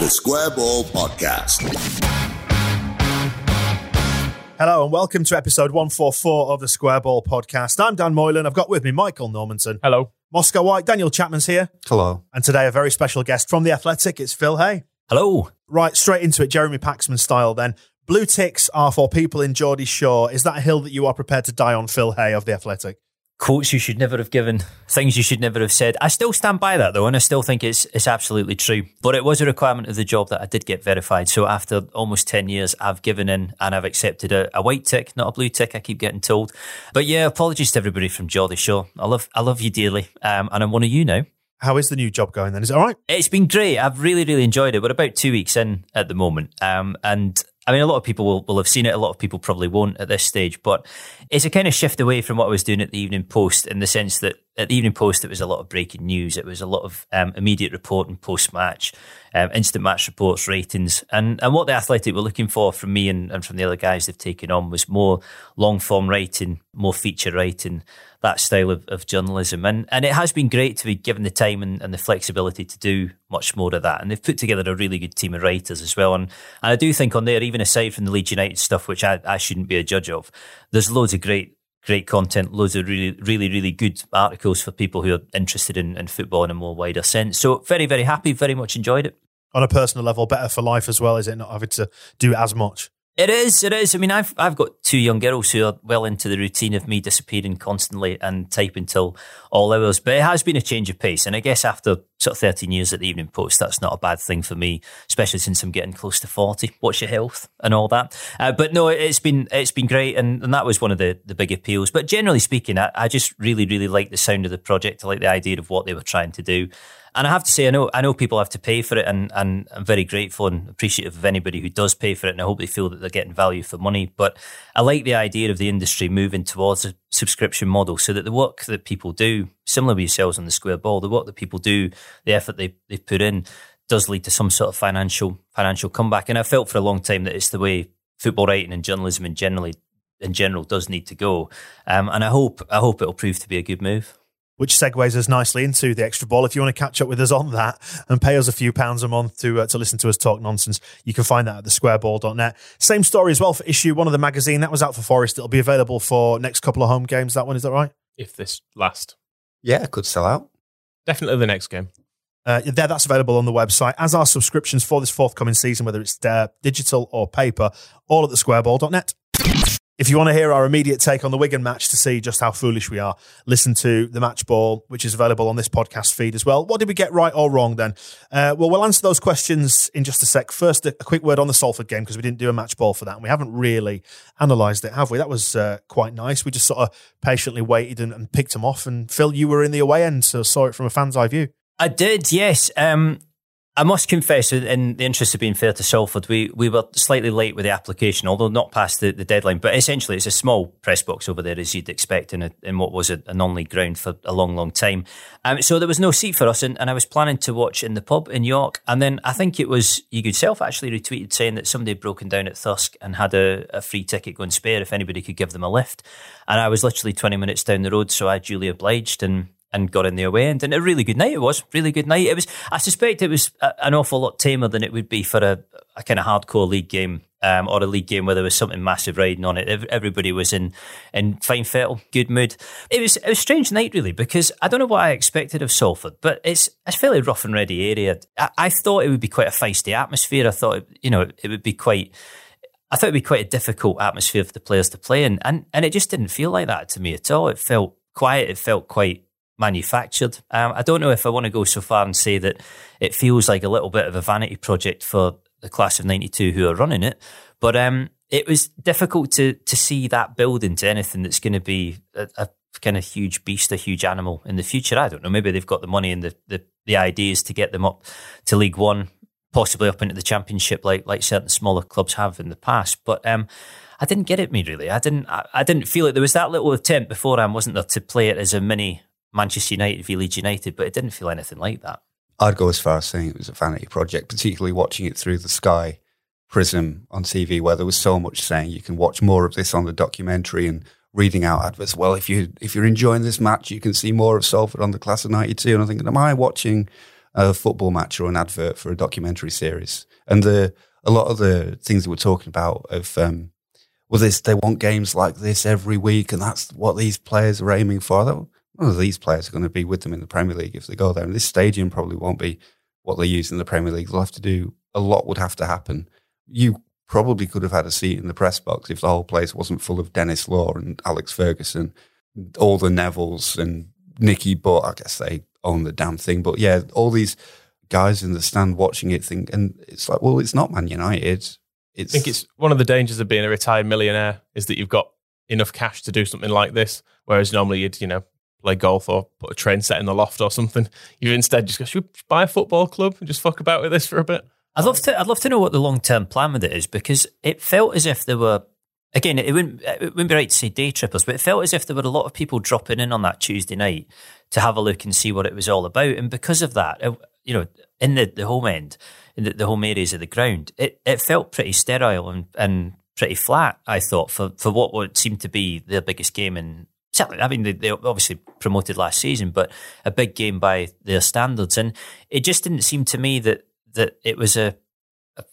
The Square Ball Podcast. Hello and welcome to episode 144 of the Square Ball Podcast. I'm Dan Moylan. I've got with me Michael Normanson. Hello. Moscow White, Daniel Chapman's here. Hello. And today a very special guest from The Athletic. It's Phil Hay. Hello. Right, straight into it, Jeremy Paxman style then. Blue ticks are for people in Geordie Shore. Is that a hill that you are prepared to die on, Phil Hay of The Athletic? Quotes you should never have given, things you should never have said. I still stand by that though, and I still think it's it's absolutely true. But it was a requirement of the job that I did get verified. So after almost ten years, I've given in and I've accepted a, a white tick, not a blue tick. I keep getting told. But yeah, apologies to everybody from Geordie Shore. I love I love you dearly, um, and I'm one of you now. How is the new job going then? Is it all right? It's been great. I've really, really enjoyed it. We're about two weeks in at the moment. Um, and I mean, a lot of people will, will have seen it. A lot of people probably won't at this stage, but it's a kind of shift away from what I was doing at the Evening Post in the sense that at the Evening Post, it was a lot of breaking news. It was a lot of um, immediate reporting post match, um, instant match reports, ratings. And, and what the Athletic were looking for from me and, and from the other guys they've taken on was more long form writing, more feature writing, that style of, of journalism. And and it has been great to be given the time and, and the flexibility to do much more of that. And they've put together a really good team of writers as well. And, and I do think on there, even aside from the Leeds United stuff, which I, I shouldn't be a judge of, there's loads of great great content, loads of really, really, really good articles for people who are interested in, in football in a more wider sense. So very, very happy, very much enjoyed it. On a personal level, better for life as well, is it? Not having to do as much. It is. It is. I mean, I've I've got two young girls who are well into the routine of me disappearing constantly and typing till all hours. But it has been a change of pace, and I guess after sort of thirteen years at the Evening Post, that's not a bad thing for me, especially since I'm getting close to forty. What's your health and all that. Uh, but no, it's been it's been great, and, and that was one of the the big appeals. But generally speaking, I, I just really really like the sound of the project. I like the idea of what they were trying to do. And I have to say, I know I know people have to pay for it, and, and I'm very grateful and appreciative of anybody who does pay for it, and I hope they feel that they're getting value for money. But I like the idea of the industry moving towards a subscription model, so that the work that people do, similar with yourselves on the square ball, the work that people do, the effort they they put in, does lead to some sort of financial financial comeback. And I felt for a long time that it's the way football writing and journalism in generally in general does need to go. Um, and I hope I hope it'll prove to be a good move which segues us nicely into the extra ball. If you want to catch up with us on that and pay us a few pounds a month to uh, to listen to us talk nonsense, you can find that at thesquareball.net. Same story as well for issue one of the magazine. That was out for Forest. It'll be available for next couple of home games. That one, is that right? If this last. Yeah, it could sell out. Definitely the next game. Uh, there, that's available on the website, as are subscriptions for this forthcoming season, whether it's uh, digital or paper, all at thesquareball.net. If you want to hear our immediate take on the Wigan match to see just how foolish we are, listen to the match ball, which is available on this podcast feed as well. What did we get right or wrong then? Uh, well, we'll answer those questions in just a sec. First, a, quick word on the Salford game because we didn't do a match ball for that. And we haven't really analysed it, have we? That was uh, quite nice. We just sort of patiently waited and, and, picked them off. And Phil, you were in the away end, so saw it from a fan's eye view. I did, yes. Um, I must confess, in the interest of being fair to Salford, we, we were slightly late with the application, although not past the, the deadline. But essentially, it's a small press box over there, as you'd expect in, a, in what was a, a non league ground for a long, long time. Um, so there was no seat for us, and, and I was planning to watch in the pub in York. And then I think it was you good self actually retweeted saying that somebody had broken down at Thirsk and had a, a free ticket going spare if anybody could give them a lift. And I was literally 20 minutes down the road, so I duly obliged. And and got in the away end. And a really good night it was. Really good night. It was. I suspect it was a, an awful lot tamer than it would be for a, a kind of hardcore league game. Um, or a league game where there was something massive riding on it. Everybody was in in fine fettle, good mood. It was it was a strange night really because I don't know what I expected of Salford, but it's it's fairly rough and ready area. I, I thought it would be quite a feisty atmosphere. I thought you know it would be quite. I thought it'd be quite a difficult atmosphere for the players to play in, and and it just didn't feel like that to me at all. It felt quiet. It felt quite manufactured. Um, I don't know if I want to go so far and say that it feels like a little bit of a vanity project for the class of 92 who are running it, but um, it was difficult to to see that build into anything that's going to be a, a, kind of huge beast, a huge animal in the future. I don't know. Maybe they've got the money and the, the the idea is to get them up to League One, possibly up into the Championship, like like certain smaller clubs have in the past. But um, I didn't get it. Me really, I didn't. I, I didn't feel it. There was that little attempt beforehand, wasn't there, to play it as a mini Manchester United v Leeds United, but it didn't feel anything like that. I'd go as far as saying it was a vanity project, particularly watching it through the Sky prism on TV, where there was so much saying you can watch more of this on the documentary and reading out adverts. Well, if you if you're enjoying this match, you can see more of Salford on the Class of '92. And I'm thinking, am I watching a football match or an advert for a documentary series? And the a lot of the things that we're talking about of um, well, this they want games like this every week, and that's what these players are aiming for. None of these players are going to be with them in the Premier League if they go there. And this stadium probably won't be what they use in the Premier League. They'll have to do a lot. Would have to happen. You probably could have had a seat in the press box if the whole place wasn't full of Denis Law and Alex Ferguson, all the Nevilles and Nicky Butt. I guess they own the damn thing. But yeah, all these guys in the stand watching it think, and it's like, well, it's not Man United. It's, I think it's one of the dangers of being a retired millionaire is that you've got enough cash to do something like this, whereas normally you'd, you know, play golf or put a train set in the loft or something. You instead just go, should we buy a football club and just fuck about with this for a bit? I'd love to. I'd love to know what the long term plan with it is because it felt as if there were. Again, it wouldn't it wouldn't be right to say day trippers, but it felt as if there were a lot of people dropping in on that Tuesday night to have a look and see what it was all about. And because of that, it, you know, in the, the home end, in the, the home areas of the ground, it, it felt pretty sterile and, and pretty flat. I thought for for what would seem to be their biggest game in certainly. I mean, they, they obviously promoted last season, but a big game by their standards, and it just didn't seem to me that that it was a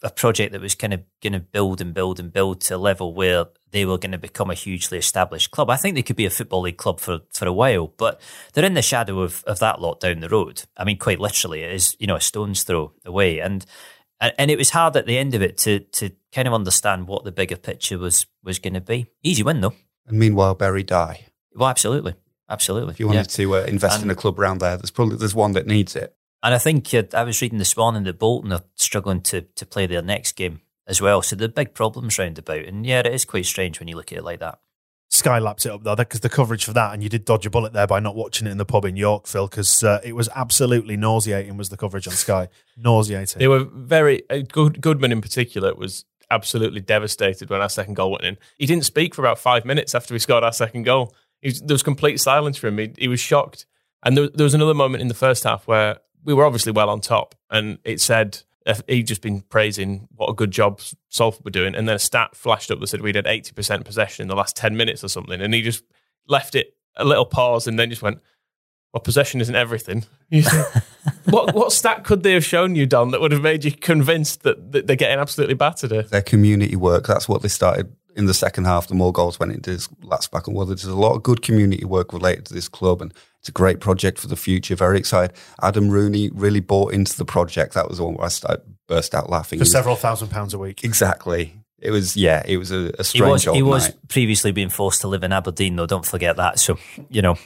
a project that was kind of going to build and build and build to a level where they were going to become a hugely established club. I think they could be a football league club for, for a while, but they're in the shadow of, of that lot down the road. I mean, quite literally, it is you know a stone's throw away, and and it was hard at the end of it to to kind of understand what the bigger picture was was going to be. Easy win though. And meanwhile, Bury die. Well, absolutely, absolutely. If you wanted yeah. to uh, invest And- in a club around there, there's probably there's one that needs it. And I think uh, I was reading this morning that Bolton are struggling to to play their next game as well. So there are big problems round about. And yeah, it is quite strange when you look at it like that. Sky laps it up though, because the coverage for that, and you did dodge a bullet there by not watching it in the pub in York, Phil, because uh, it was absolutely nauseating. Was the coverage on Sky nauseating? They were very uh, Good, Goodman in particular was absolutely devastated when our second goal went in. He didn't speak for about five minutes after we scored our second goal. He was, there was complete silence for him. He, he was shocked. And there, there was another moment in the first half where we were obviously well on top, and it said uh, he'd just been praising what a good job Salford were doing, and then a stat flashed up that said we'd had eighty percent possession in the last ten minutes or something, and he just left it a little pause and then just went, "Well, possession isn't everything." What what stat could they have shown you, Don, that would have made you convinced that, that they're getting absolutely battered here? Their community work. That's what they started in the second half. The more goals went into this last back and well, there's a lot of good community work related to this club, and it's a great project for the future. Very excited. Adam Rooney really bought into the project. That was the one where I started burst out laughing. for was- several thousand pounds a week. Exactly. It was yeah. It was a, a He strange was old he was previously being forced to live in Aberdeen, though. Don't forget that. So you know,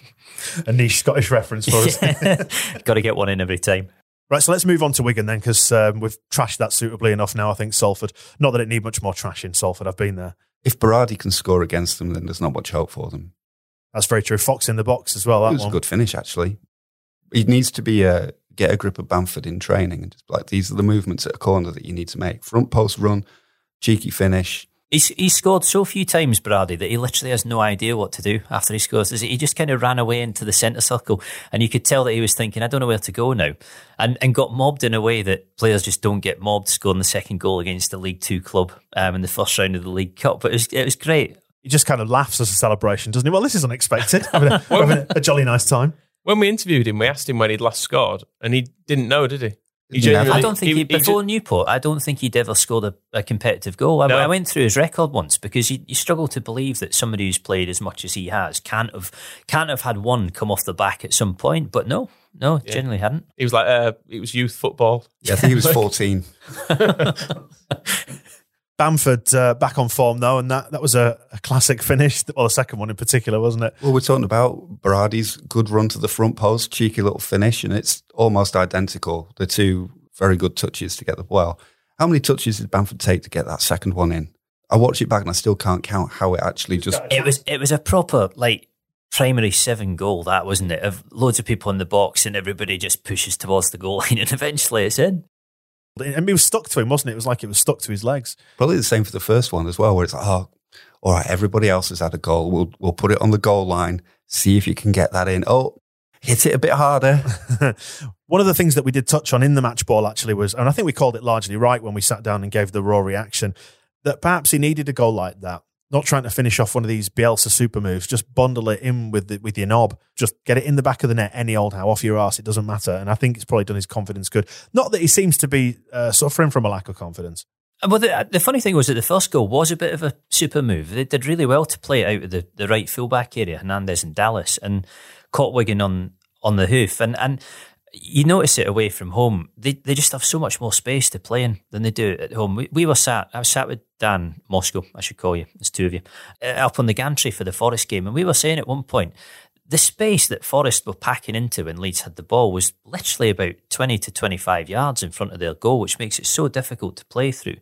A niche Scottish reference for us. got to get one in every time. Right, so let's move on to Wigan then, because um, we've trashed that suitably enough now. I think Salford. Not that it need much more trash in Salford. I've been there. If Berardi can score against them, then there's not much hope for them. That's very true. Fox in the box as well. It was one. a good finish, actually. He needs to be a get a grip of Bamford in training and just like these are the movements at a corner that you need to make. Front post run, cheeky finish. He's, he scored so few times, Berardi, that he literally has no idea what to do after he scores. He just kind of ran away into the centre circle, and you could tell that he was thinking, "I don't know where to go now," and and got mobbed in a way that players just don't get mobbed scoring the second goal against a League Two club um, in the first round of the League Cup. But it was it was great. He just kind of laughs as a celebration, doesn't he? Well, this is unexpected. having, a, having a jolly nice time. When we interviewed him, we asked him when he'd last scored, and he didn't know, did he? He I don't think he, he before ju- Newport. I don't think he'd ever scored a, a competitive goal. I, No. I went through his record once because you, you struggle to believe that somebody who's played as much as he has can't have can't have had one come off the back at some point. But no, no, generally hadn't. he was like, uh, it was youth football. Yeah, I think he was 14. Bamford uh, back on form though, and that, that was a, a classic finish. Well, the second one in particular, wasn't it? Well, we're talking about Berardi's good run to the front post, cheeky little finish, and it's almost identical. The two very good touches to get the well. How many touches did Bamford take to get that second one in? I watched it back and I still can't count how it actually just. It was it was a proper like primary seven goal, that wasn't it? Of loads of people in the box and everybody just pushes towards the goal line and eventually it's in. And it was stuck to him, wasn't it? It was like it was stuck to his legs. Probably the same for the first one as well, where it's like, oh, all right, everybody else has had a goal. We'll we'll put it on the goal line, see if you can get that in. Oh, hit it a bit harder. One of the things that we did touch on in the match ball actually was, and I think we called it largely right when we sat down and gave the raw reaction, that perhaps he needed a goal like that. Not trying to finish off one of these Bielsa super moves, just bundle it in with the, with your knob, just get it in the back of the net any old how off your ass. It doesn't matter, and I think it's probably done his confidence good. Not that he seems to be uh, suffering from a lack of confidence. Well, the, the, funny thing was that the first goal was a bit of a super move. They did really well to play it out of the, the right fullback area, Hernandez and Dallas, and caught Wigan on on the hoof. And and you notice it away from home. They they just have so much more space to play in than they do at home. We, we were sat. I was sat with Dan Moscow. I should call you. There's two of you uh, up on the gantry for the Forest game, and we were saying at one point the space that Forest were packing into when Leeds had the ball was literally about 20 to 25 yards in front of their goal, which makes it so difficult to play through.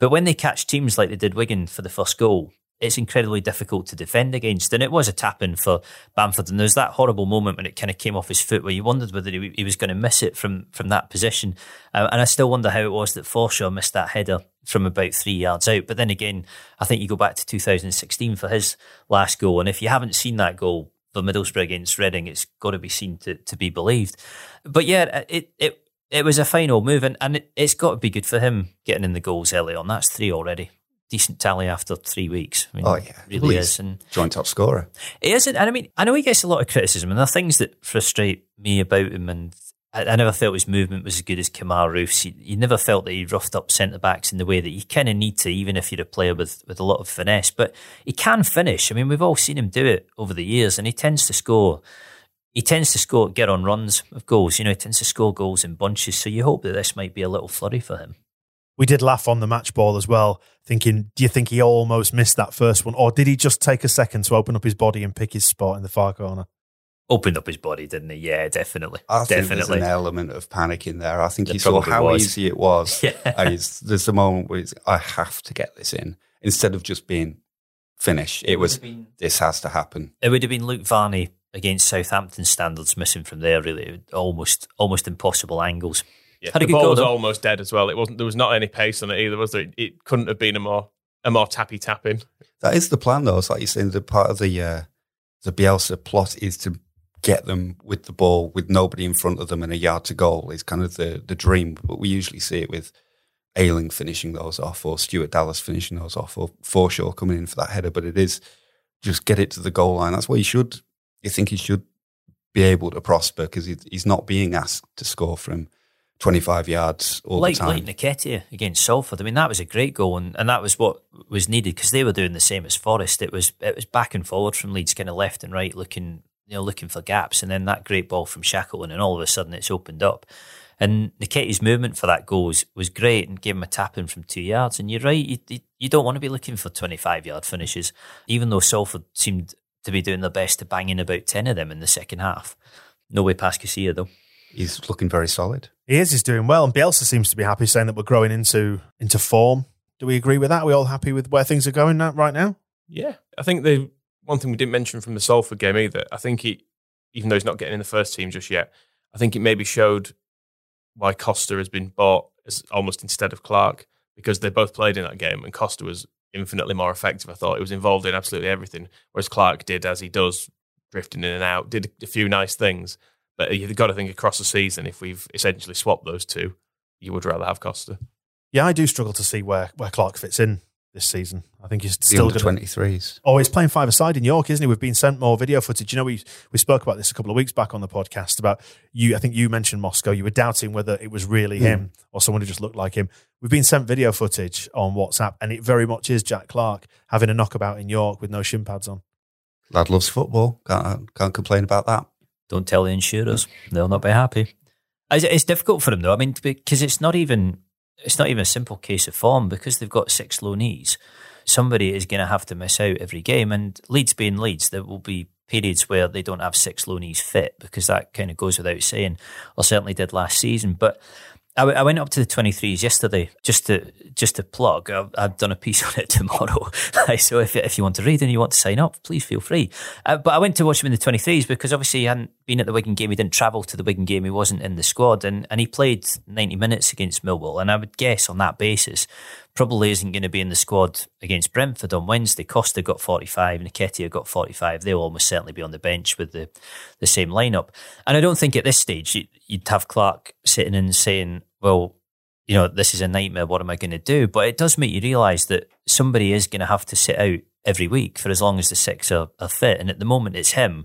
But when they catch teams like they did Wigan for the first goal, it's incredibly difficult to defend against. And it was a tap in for Bamford. And there's that horrible moment when it kind of came off his foot where you wondered whether he, he was going to miss it from, from that position. Uh, and I still wonder how it was that Forshaw missed that header from about three yards out. But then again, I think you go back to 2016 for his last goal. And if you haven't seen that goal for Middlesbrough against Reading, it's got to be seen to, to be believed. But yeah, it, it, it was a final move and, and it, it's got to be good for him getting in the goals early on. That's three already decent tally after three weeks. I mean, oh yeah, really is. And joint top scorer. It isn't, and I mean, I know he gets a lot of criticism, and there are things that frustrate me about him. And I, I never felt his movement was as good as Kemar Roofe's. You, you never felt that he roughed up centre backs in the way that you kind of need to, even if you're a player with with a lot of finesse. But he can finish. I mean, we've all seen him do it over the years, and he tends to score. He tends to score, get on runs of goals. You know, he tends to score goals in bunches. So you hope that this might be a little flurry for him we did laugh on the match ball as well, thinking, do you think he almost missed that first one? Or did he just take a second to open up his body and pick his spot in the far corner? Opened up his body, didn't he? Yeah, definitely. I definitely. think there's an element of panic in there. I think he saw how was. easy it was. yeah. there's a moment where I have to get this in instead of just being finished. It, it was, been, this has to happen. It would have been Luke Varney against Southampton standards missing from there, really. Almost, almost impossible angles. Yeah, How the ball was almost dead as well. It wasn't. There was not any pace on it either, was there? It couldn't have been a more a more tappy tapping. That is the plan, though. It's like you're saying. The part of the uh, the Bielsa plot is to get them with the ball with nobody in front of them and a yard to goal is kind of the the dream. But we usually see it with Ayling finishing those off, or Stuart Dallas finishing those off, or Forshaw coming in for that header. But it is just get it to the goal line. That's where you should. You think he should be able to prosper because he's not being asked to score from 25 yards all like, the time. Like Nketiah against Salford. I mean, that was a great goal, and, and that was what was needed because they were doing the same as Forest. It was it was back and forward from Leeds, kind of left and right, looking you know looking for gaps, and then that great ball from Shackleton, and all of a sudden it's opened up. And Nketiah's movement for that goal was, was great and gave him a tap in from two yards. And you're right, you, you, you don't want to be looking for 25 yard finishes, even though Salford seemed to be doing their best to bang in about 10 of them in the second half. No way past Casilla, though. He's looking very solid. He is. He's doing well, and Bielsa seems to be happy, saying that we're growing into into form. Do we agree with that? Are we all happy with where things are going now, right now? Yeah, I think the one thing we didn't mention from the Salford game either. I think he, even though he's not getting in the first team just yet, I think it maybe showed why Costa has been bought as almost instead of Clarke because they both played in that game, and Costa was infinitely more effective. I thought he was involved in absolutely everything, whereas Clarke did as he does, drifting in and out, did a few nice things. But you've got to think across the season, if we've essentially swapped those two, you would rather have Costa. Yeah, I do struggle to see where, where Clarke fits in this season. I think he's still the twenty threes. Oh, he's playing five aside in York, isn't he? We've been sent more video footage. You know, we we spoke about this a couple of weeks back on the podcast about you. I think you mentioned Moscow. You were doubting whether it was really mm. him or someone who just looked like him. We've been sent video footage on WhatsApp, and it very much is Jack Clarke having a knockabout in York with no shin pads on. Lad loves football. Can't can't complain about that. Don't tell the insurers; they'll not be happy. It's difficult for them though. I mean, because it's not even it's not even a simple case of form because they've got six loanees. Somebody is going to have to miss out every game, and Leeds being Leeds, there will be periods where they don't have six loanees fit because that kind of goes without saying, or certainly did last season. But I, I went up to the 23s yesterday just to just to plug. I've, I've done a piece on it tomorrow. so if, if you want to read and you want to sign up, please feel free. Uh, but I went to watch him in the 23s because obviously he hadn't been at the Wigan game. He didn't travel to the Wigan game. He wasn't in the squad. And, and he played 90 minutes against Millwall. And I would guess on that basis, probably isn't going to be in the squad against Brentford on Wednesday. Costa got 45, Nketiah got 45. They'll almost certainly be on the bench with the, the same lineup. And I don't think at this stage you'd have Clarke sitting and saying, well, you know, this is a nightmare. What am I going to do? But it does make you realise that somebody is going to have to sit out every week for as long as the six are, are fit. And at the moment, it's him.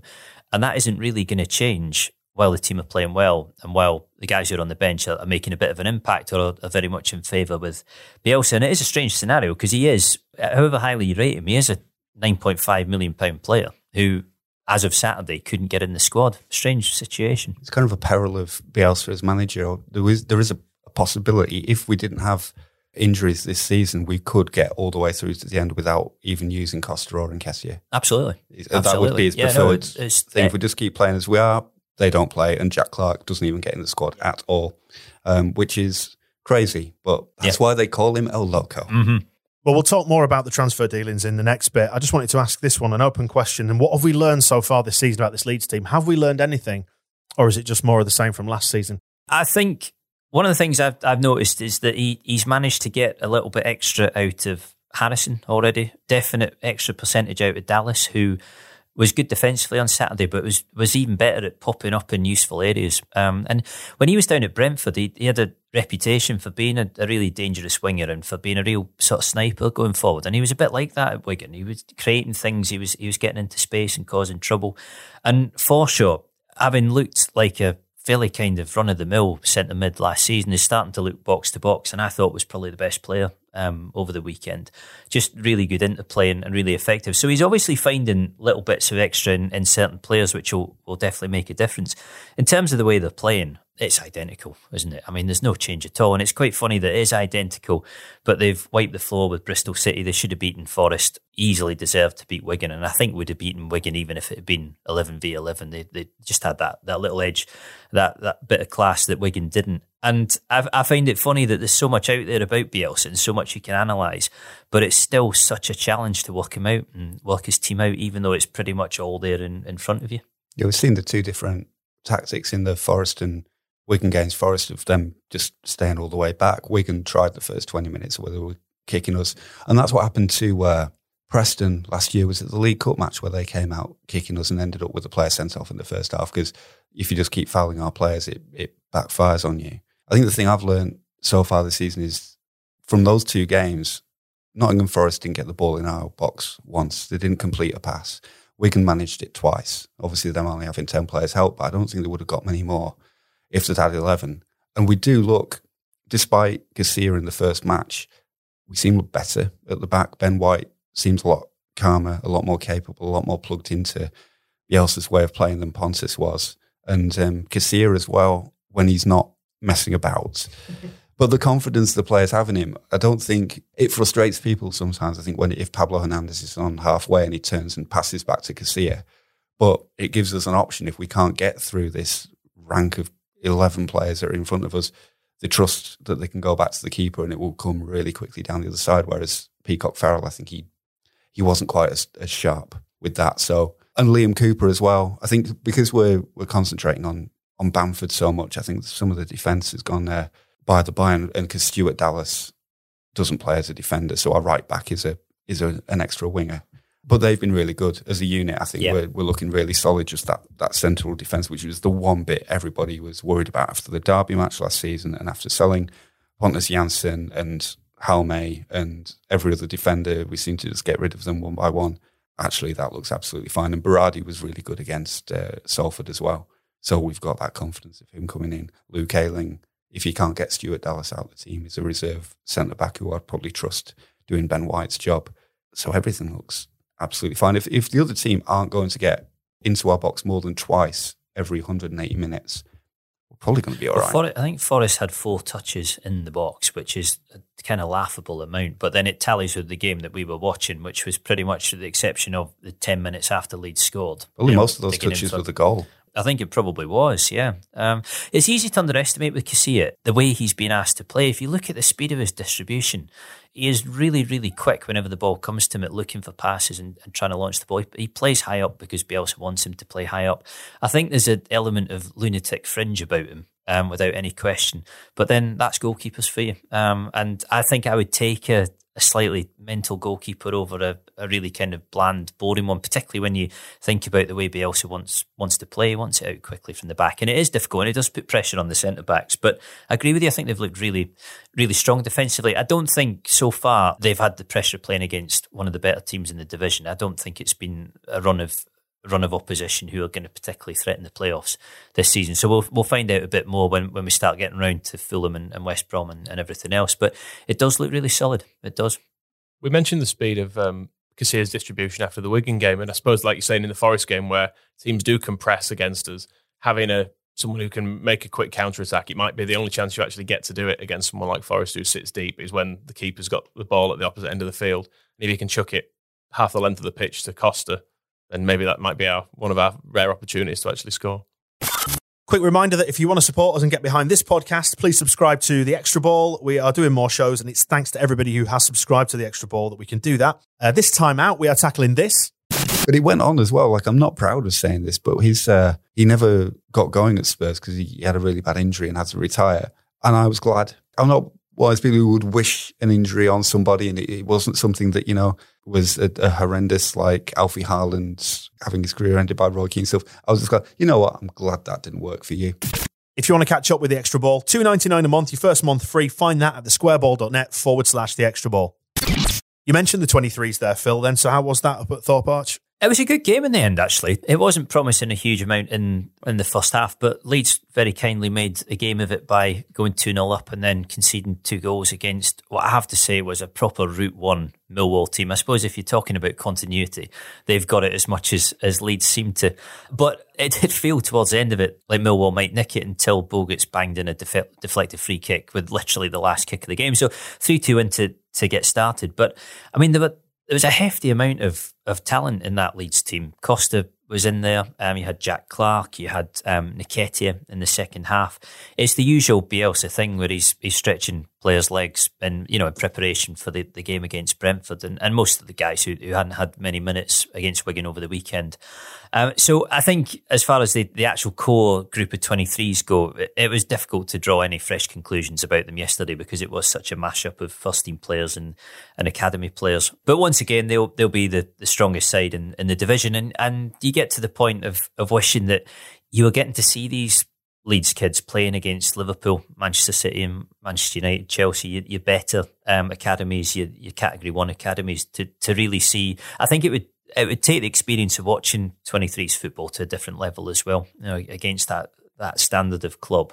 And that isn't really going to change while the team are playing well and while the guys who are on the bench are, are making a bit of an impact or are, are very much in favour with Bielsa. And it is a strange scenario because he is, however highly you rate him, he is a £9.5 million player who as of Saturday, couldn't get in the squad. Strange situation. It's kind of a peril of Bielsa as manager. There is there is a, a possibility if we didn't have injuries this season, we could get all the way through to the end without even using Costa or Nketiah. Absolutely. That Absolutely. would be his Yeah, preferred no, it's- it's- thing. If we just keep playing as we are, they don't play, and Jack Clarke doesn't even get in the squad at all, um, which is crazy. But that's why they call him El Loco. Mm-hmm. Well, we'll talk more about the transfer dealings in the next bit. I just wanted to ask this one an open question. And what have we learned so far this season about this Leeds team? Have we learned anything? Or is it just more of the same from last season? I think one of the things I've, I've noticed is that he, he's managed to get a little bit extra out of Harrison already. Definite extra percentage out of Dallas, who was good defensively on Saturday, but was was even better at popping up in useful areas. Um, and when he was down at Brentford, he, he had a reputation for being a, a really dangerous winger and for being a real sort of sniper going forward. And he was a bit like that at Wigan. He was creating things. He was he was getting into space and causing trouble. And Forshaw, having looked like a fairly kind of run of the mill centre mid last season, is starting to look box to box, and I thought was probably the best player um, over the weekend. Just really good interplay and, and really effective. So he's obviously finding little bits of extra in, in certain players, which will, will definitely make a difference. In terms of the way they're playing, it's identical, isn't it? I mean, there's no change at all. And it's quite funny that it is identical, but they've wiped the floor with Bristol City. They should have beaten Forest, easily deserved to beat Wigan. And I think would have beaten Wigan even if it had been 11 v 11. They, they just had that, that little edge, that, that bit of class that Wigan didn't. And I, I find it funny that there's so much out there about Bielsa and so much you can analyse, but it's still such a challenge to work him out and work his team out, even though it's pretty much all there in, in front of you. Yeah, we've seen the two different tactics in the Forest and Wigan games. Forest of them just staying all the way back. Wigan tried the first 20 minutes where they were kicking us. And that's what happened to uh, Preston last year was at the League Cup match where they came out kicking us and ended up with a player sent off in the first half because if you just keep fouling our players, it, it backfires on you. I think the thing I've learned so far this season is from those two games, Nottingham Forest didn't get the ball in our box once. They didn't complete a pass. Wigan managed it twice. Obviously, them only having 10 players helped, but I don't think they would have got many more if they'd had 11. And we do look, despite Garcia in the first match, we seem better at the back. Ben White seems a lot calmer, a lot more capable, a lot more plugged into Bielsa's way of playing than Pontus was. And um, Garcia as well, when he's not messing about. But the confidence the players have in him, I don't think it frustrates people sometimes. I think when if Pablo Hernandez is on halfway and he turns and passes back to Casilla, but it gives us an option if we can't get through this rank of 11 players that are in front of us, they trust that they can go back to the keeper and it will come really quickly down the other side. Whereas Peacock Farrell, I think he he wasn't quite as, as sharp with that. So and Liam Cooper as well. I think because we're we're concentrating on on Bamford so much, I think some of the defence has gone there by the by, and because Stuart Dallas doesn't play as a defender, so our right back is a is a, an extra winger. But they've been really good as a unit. I think Yeah. we're, we're looking really solid. Just that that central defence, which was the one bit everybody was worried about after the Derby match last season, and after selling Pontus Jansson and Halme and every other defender, we seem to just get rid of them one by one. Actually, that looks absolutely fine. And Berardi was really good against uh, Salford as well. So we've got that confidence of him coming in. Luke Ayling, if he can't get Stuart Dallas out of the team, is a reserve centre back who I'd probably trust doing Ben White's job. So everything looks absolutely fine. If if the other team aren't going to get into our box more than twice every 180 minutes, we're probably going to be all Well, right. For- I think Forest had four touches in the box, which is a kind of laughable amount. But then it tallies with the game that we were watching, which was pretty much the exception of the 10 minutes after Leeds scored. Only You know, most of those touches were the goal. I think it probably was, yeah. Um, it's easy to underestimate with Casilla, the way he's been asked to play. If you look at the speed of his distribution, he is really, really quick whenever the ball comes to him at looking for passes and, and trying to launch the ball. He, he plays high up because Bielsa wants him to play high up. I think there's an element of lunatic fringe about him. Um, without any question, but then that's goalkeepers for you. Um, and I think I would take a, a slightly mental goalkeeper over a, a, really kind of bland, boring one, particularly when you think about the way Bielsa wants wants to play, wants it out quickly from the back. And it is difficult and it does put pressure on the centre backs. But I agree with you, I think they've looked really, really strong defensively. I don't think so far they've had the pressure playing against one of the better teams in the division. I don't think it's been a run of run of opposition who are going to particularly threaten the playoffs this season. So we'll we'll find out a bit more when, when we start getting around to Fulham and, and West Brom and, and, everything else. But it does look really solid. It does. We mentioned the speed of um, distribution after the Wigan game, and I suppose, like you're saying in the Forest game, where teams do compress against us, having a someone who can make a quick counter attack, it might be the only chance you actually get to do it against someone like Forest who sits deep is when the keeper's got the ball at the opposite end of the field. And if he can chuck it half the length of the pitch to Costa, and maybe that might be our one of our rare opportunities to actually score. Quick reminder that if you want to support us and get behind this podcast, please subscribe to The Extra Ball. We are doing more shows, and it's thanks to everybody who has subscribed to The Extra Ball that we can do that. Uh, this time out, we are tackling this. But he went on as well. Like, I'm not proud of saying this, but he's uh, he never got going at Spurs because he had a really bad injury and had to retire. And I was glad. I'm not those people who would wish an injury on somebody, and it, it wasn't something that, you know, was a, a, horrendous like Alfie Haaland having his career ended by Roy Keane stuff. I was just like, you know what? I'm glad that didn't work for you. If you want to catch up with the extra ball, two ninety nine a month, your first month free. Find that at thesquareball.net forward slash the extra ball. You mentioned the 23s there, Phil, then. So how was that up at Thorpe Arch? It was a good game in the end, actually. It wasn't promising a huge amount in, in the first half, but Leeds very kindly made a game of it by going 2 0 up and then conceding two goals against what I have to say was a proper Route 1 Millwall team. I suppose if you're talking about continuity, they've got it as much as, as Leeds seem to. But it did feel towards the end of it like Millwall might nick it until Bogarts banged in a def- deflected free kick with literally the last kick of the game. So 3 2 into to get started. But I mean, there were there was a hefty amount of of talent in that Leeds team. Costa was in there. Um, you had Jack Clarke. you had um, Nketiah in the second half. It's the usual Bielsa thing where he's he's stretching players' legs and you know in preparation for the, the game against Brentford and, and most of the guys who, who hadn't had many minutes against Wigan over the weekend. Um, so I think as far as the, the actual core group of 23s go, it, it, was difficult to draw any fresh conclusions about them yesterday because it was such a mashup of first team players and, and academy players. But once again, they'll they'll be the, the strongest side in, in the division and, and you get to the point of, of wishing that you were getting to see these Leeds kids playing against Liverpool, Manchester City, and Manchester United, Chelsea, your, your better um, academies, your, your Category One academies, to to really see. I think it would it would take the experience of watching 23s football to a different level as well, you know, against that that standard of club,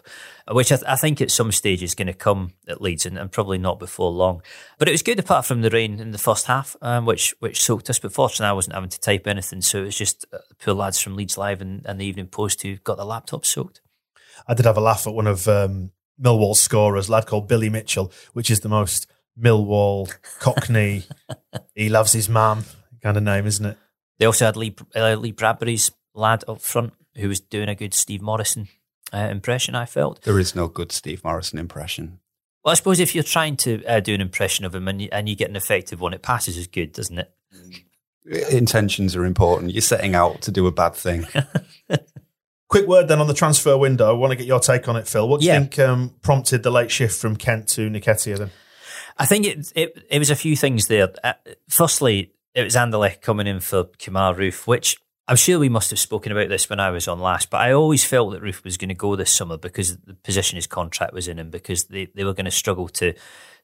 which I, th- I think at some stage is going to come at Leeds and, and, probably not before long. But it was good apart from the rain in the first half, um, which which soaked us. But fortunately, I wasn't having to type anything, so it was just uh, poor lads from Leeds Live and, and the Evening Post who got the laptop soaked. I did have a laugh at one of um, Millwall scorers, a lad called Billy Mitchell, which is the most Millwall Cockney. he loves his mum kind of name, isn't it? They also had Lee, uh, Lee Bradbury's lad up front who was doing a good Steve Morison uh, impression. I felt there is no good Steve Morison impression. Well, I suppose if you're trying to uh, do an impression of him and you, and you get an effective one, it passes as good, doesn't it? Intentions are important. You're setting out to do a bad thing. Quick word then on the transfer window. I want to get your take on it, Phil. What do yeah. you think um, prompted the late shift from Kent to Nketiah then? I think it, it, it was a few things there. Uh, firstly, it was Anderlecht coming in for Kemar Roofe, which I'm sure we must have spoken about this when I was on last, but I always felt that Roofe was going to go this summer because the position his contract was in and because they, they were going to struggle to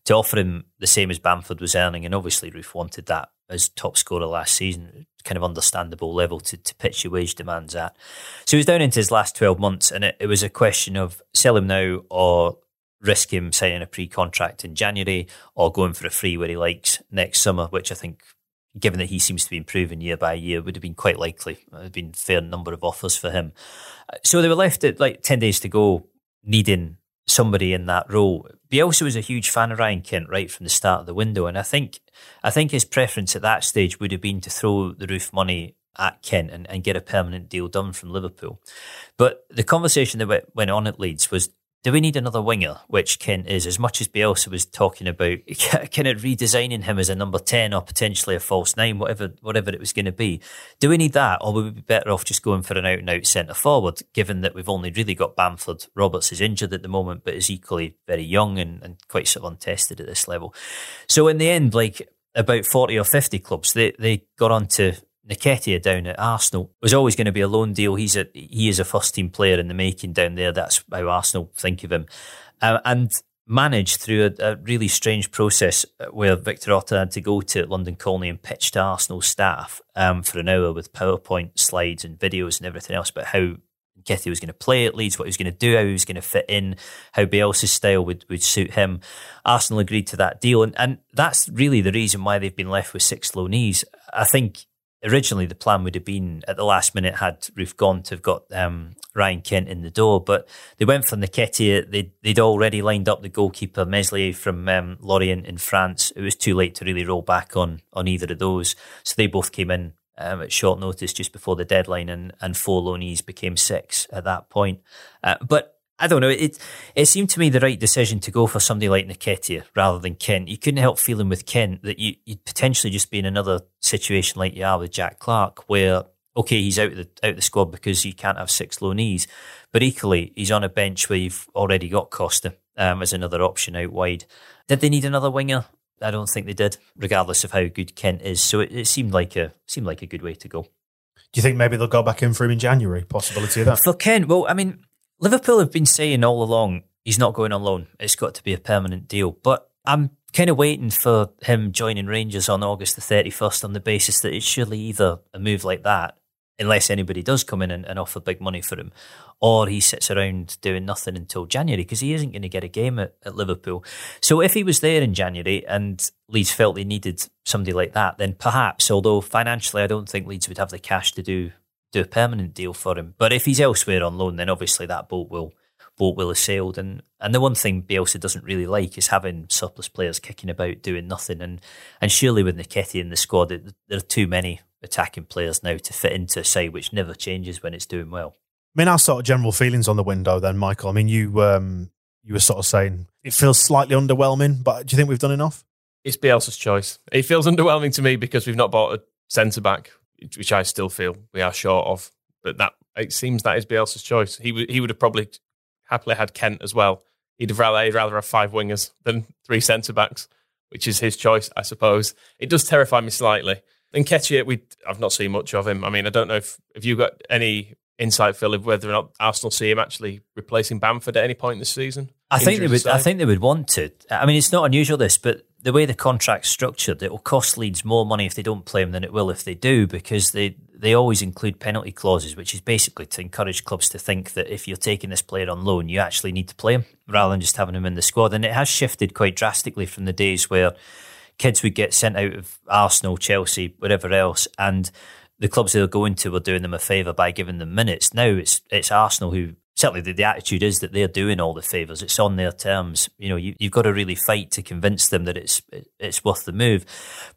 to offer him the same as Bamford was earning. And obviously, Roofe wanted that as top scorer last season, kind of understandable level to, to pitch your wage demands at. So he was down into his last 12 months, and it, it was a question of sell him now or risk him signing a pre contract in January or going for a free where he likes next summer, which I think given that he seems to be improving year by year, would have been quite likely. There have been a fair number of offers for him. So they were left at like 10 days to go, needing somebody in that role. Bielsa was a huge fan of Ryan Kent right from the start of the window, and I think I think his preference at that stage would have been to throw the Roofe money at Kent and, and get a permanent deal done from Liverpool. But the conversation that went on at Leeds was do we need another winger, which Kent is, as much as Bielsa was talking about kind of redesigning him as a number 10 or potentially a false nine, whatever whatever it was going to be. Do we need that, or would we be better off just going for an out and out centre forward, given that we've only really got Bamford? Roberts is injured at the moment, but is equally very young and, and quite sort of untested at this level. So in the end, like about 40 or 50 clubs, they, they got on to Nketiah down at Arsenal was always going to be a loan deal. He's a he is a first team player in the making down there. That's how Arsenal think of him, uh, and managed through a, a, really strange process where Victor Orta had to go to London Colney and pitch to Arsenal staff um, for an hour with PowerPoint slides and videos and everything else about how Nketiah was going to play at Leeds, what he was going to do, how he was going to fit in, how Bielsa's style would, would suit him. Arsenal agreed to that deal, and, and that's really the reason why they've been left with six loanees. I think originally the plan would have been at the last minute had Roofe gone to have got um, Ryan Kent in the door, but they went for Nketiah. They'd, they'd already lined up the goalkeeper Meslier from um, Lorient in France. It was too late to really roll back on on either of those, so they both came in um, at short notice just before the deadline, and and four loanees became six at that point. Uh, but I don't know. It it seemed to me the right decision to go for somebody like Nketiah rather than Kent. You couldn't help feeling with Kent that you, would potentially just be in another situation like you are with Jack Clarke, where okay, he's out of the out of the squad because you can't have six loanees, but equally he's on a bench where you've already got Costa um, as another option out wide. Did they need another winger? I don't think they did, regardless of how good Kent is. So it, it seemed like a seemed like a good way to go. Do you think maybe they'll go back in for him in January? Possibility of that for Kent? Well, I mean Liverpool have been saying all along he's not going on loan. It's got to be a permanent deal. But I'm kind of waiting for him joining Rangers on August the 31st on the basis that it's surely either a move like that, unless anybody does come in and, and offer big money for him, or he sits around doing nothing until January because he isn't going to get a game at, at Liverpool. So if he was there in January and Leeds felt they needed somebody like that, then perhaps, although financially I don't think Leeds would have the cash to do do a permanent deal for him. But if he's elsewhere on loan, then obviously that boat will boat will have sailed. And and the one thing Bielsa doesn't really like is having surplus players kicking about doing nothing. And and surely with Nketiah in the squad, it, there are too many attacking players now to fit into a side which never changes when it's doing well. I mean, our sort of general feelings on the window, then, Michael. I mean, you um, you were sort of saying it feels slightly underwhelming, but do you think we've done enough? It's Bielsa's choice. It feels underwhelming to me because we've not bought a centre back which I still feel we are short of. But that it seems that is Bielsa's choice. He would he would have probably happily had Kent as well. He'd have rather, he'd rather have five wingers than three centre backs, which is his choice, I suppose. It does terrify me slightly. And Nketiah, we I've not seen much of him. I mean, I don't know if if you got any insight, Phil, of whether or not Arsenal see him actually replacing Bamford at any point this season. I think they would. Aside. I think they would want to. I mean, it's not unusual this, but the way the contract's structured, it will cost Leeds more money if they don't play him than it will if they do, because they they always include penalty clauses, which is basically to encourage clubs to think that if you're taking this player on loan, you actually need to play him rather than just having him in the squad. And it has shifted quite drastically from the days where kids would get sent out of Arsenal, Chelsea, whatever else, and the clubs they're going to were doing them a favour by giving them minutes. Now it's it's Arsenal who certainly the, the, attitude is that they're doing all the favours. It's on their terms. You know, you, have got to really fight to convince them that it's it's worth the move.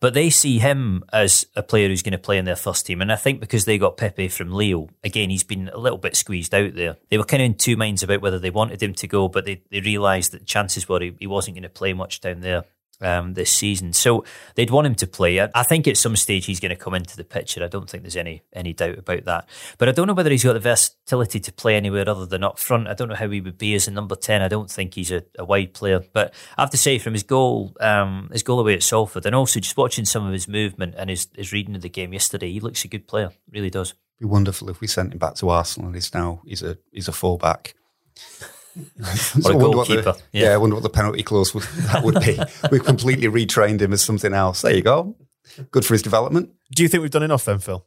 But they see him as a player who's going to play in their first team, and I think because they got Pepe from Lille, again, he's been a little bit squeezed out there. They were kind of in two minds about whether they wanted him to go, but they, they realised that chances were he, he wasn't going to play much down there um, this season. So they'd want him to play. I, I think at some stage he's going to come into the picture. I don't think there's any any doubt about that. But I don't know whether he's got the versatility to play anywhere other than up front. I don't know how he would be as a number ten. I don't think he's a, a wide player. But I have to say, from his goal, um, his goal away at Salford, and also just watching some of his movement and his, his reading of the game yesterday, he looks a good player. Really does. Be wonderful if we sent him back to Arsenal he's now he's a he's a fullback or a goalkeeper. The, yeah. yeah. I wonder what the penalty clause would, that would be. We've completely retrained him as something else. There you go. Good for his development. Do you think we've done enough then, Phil?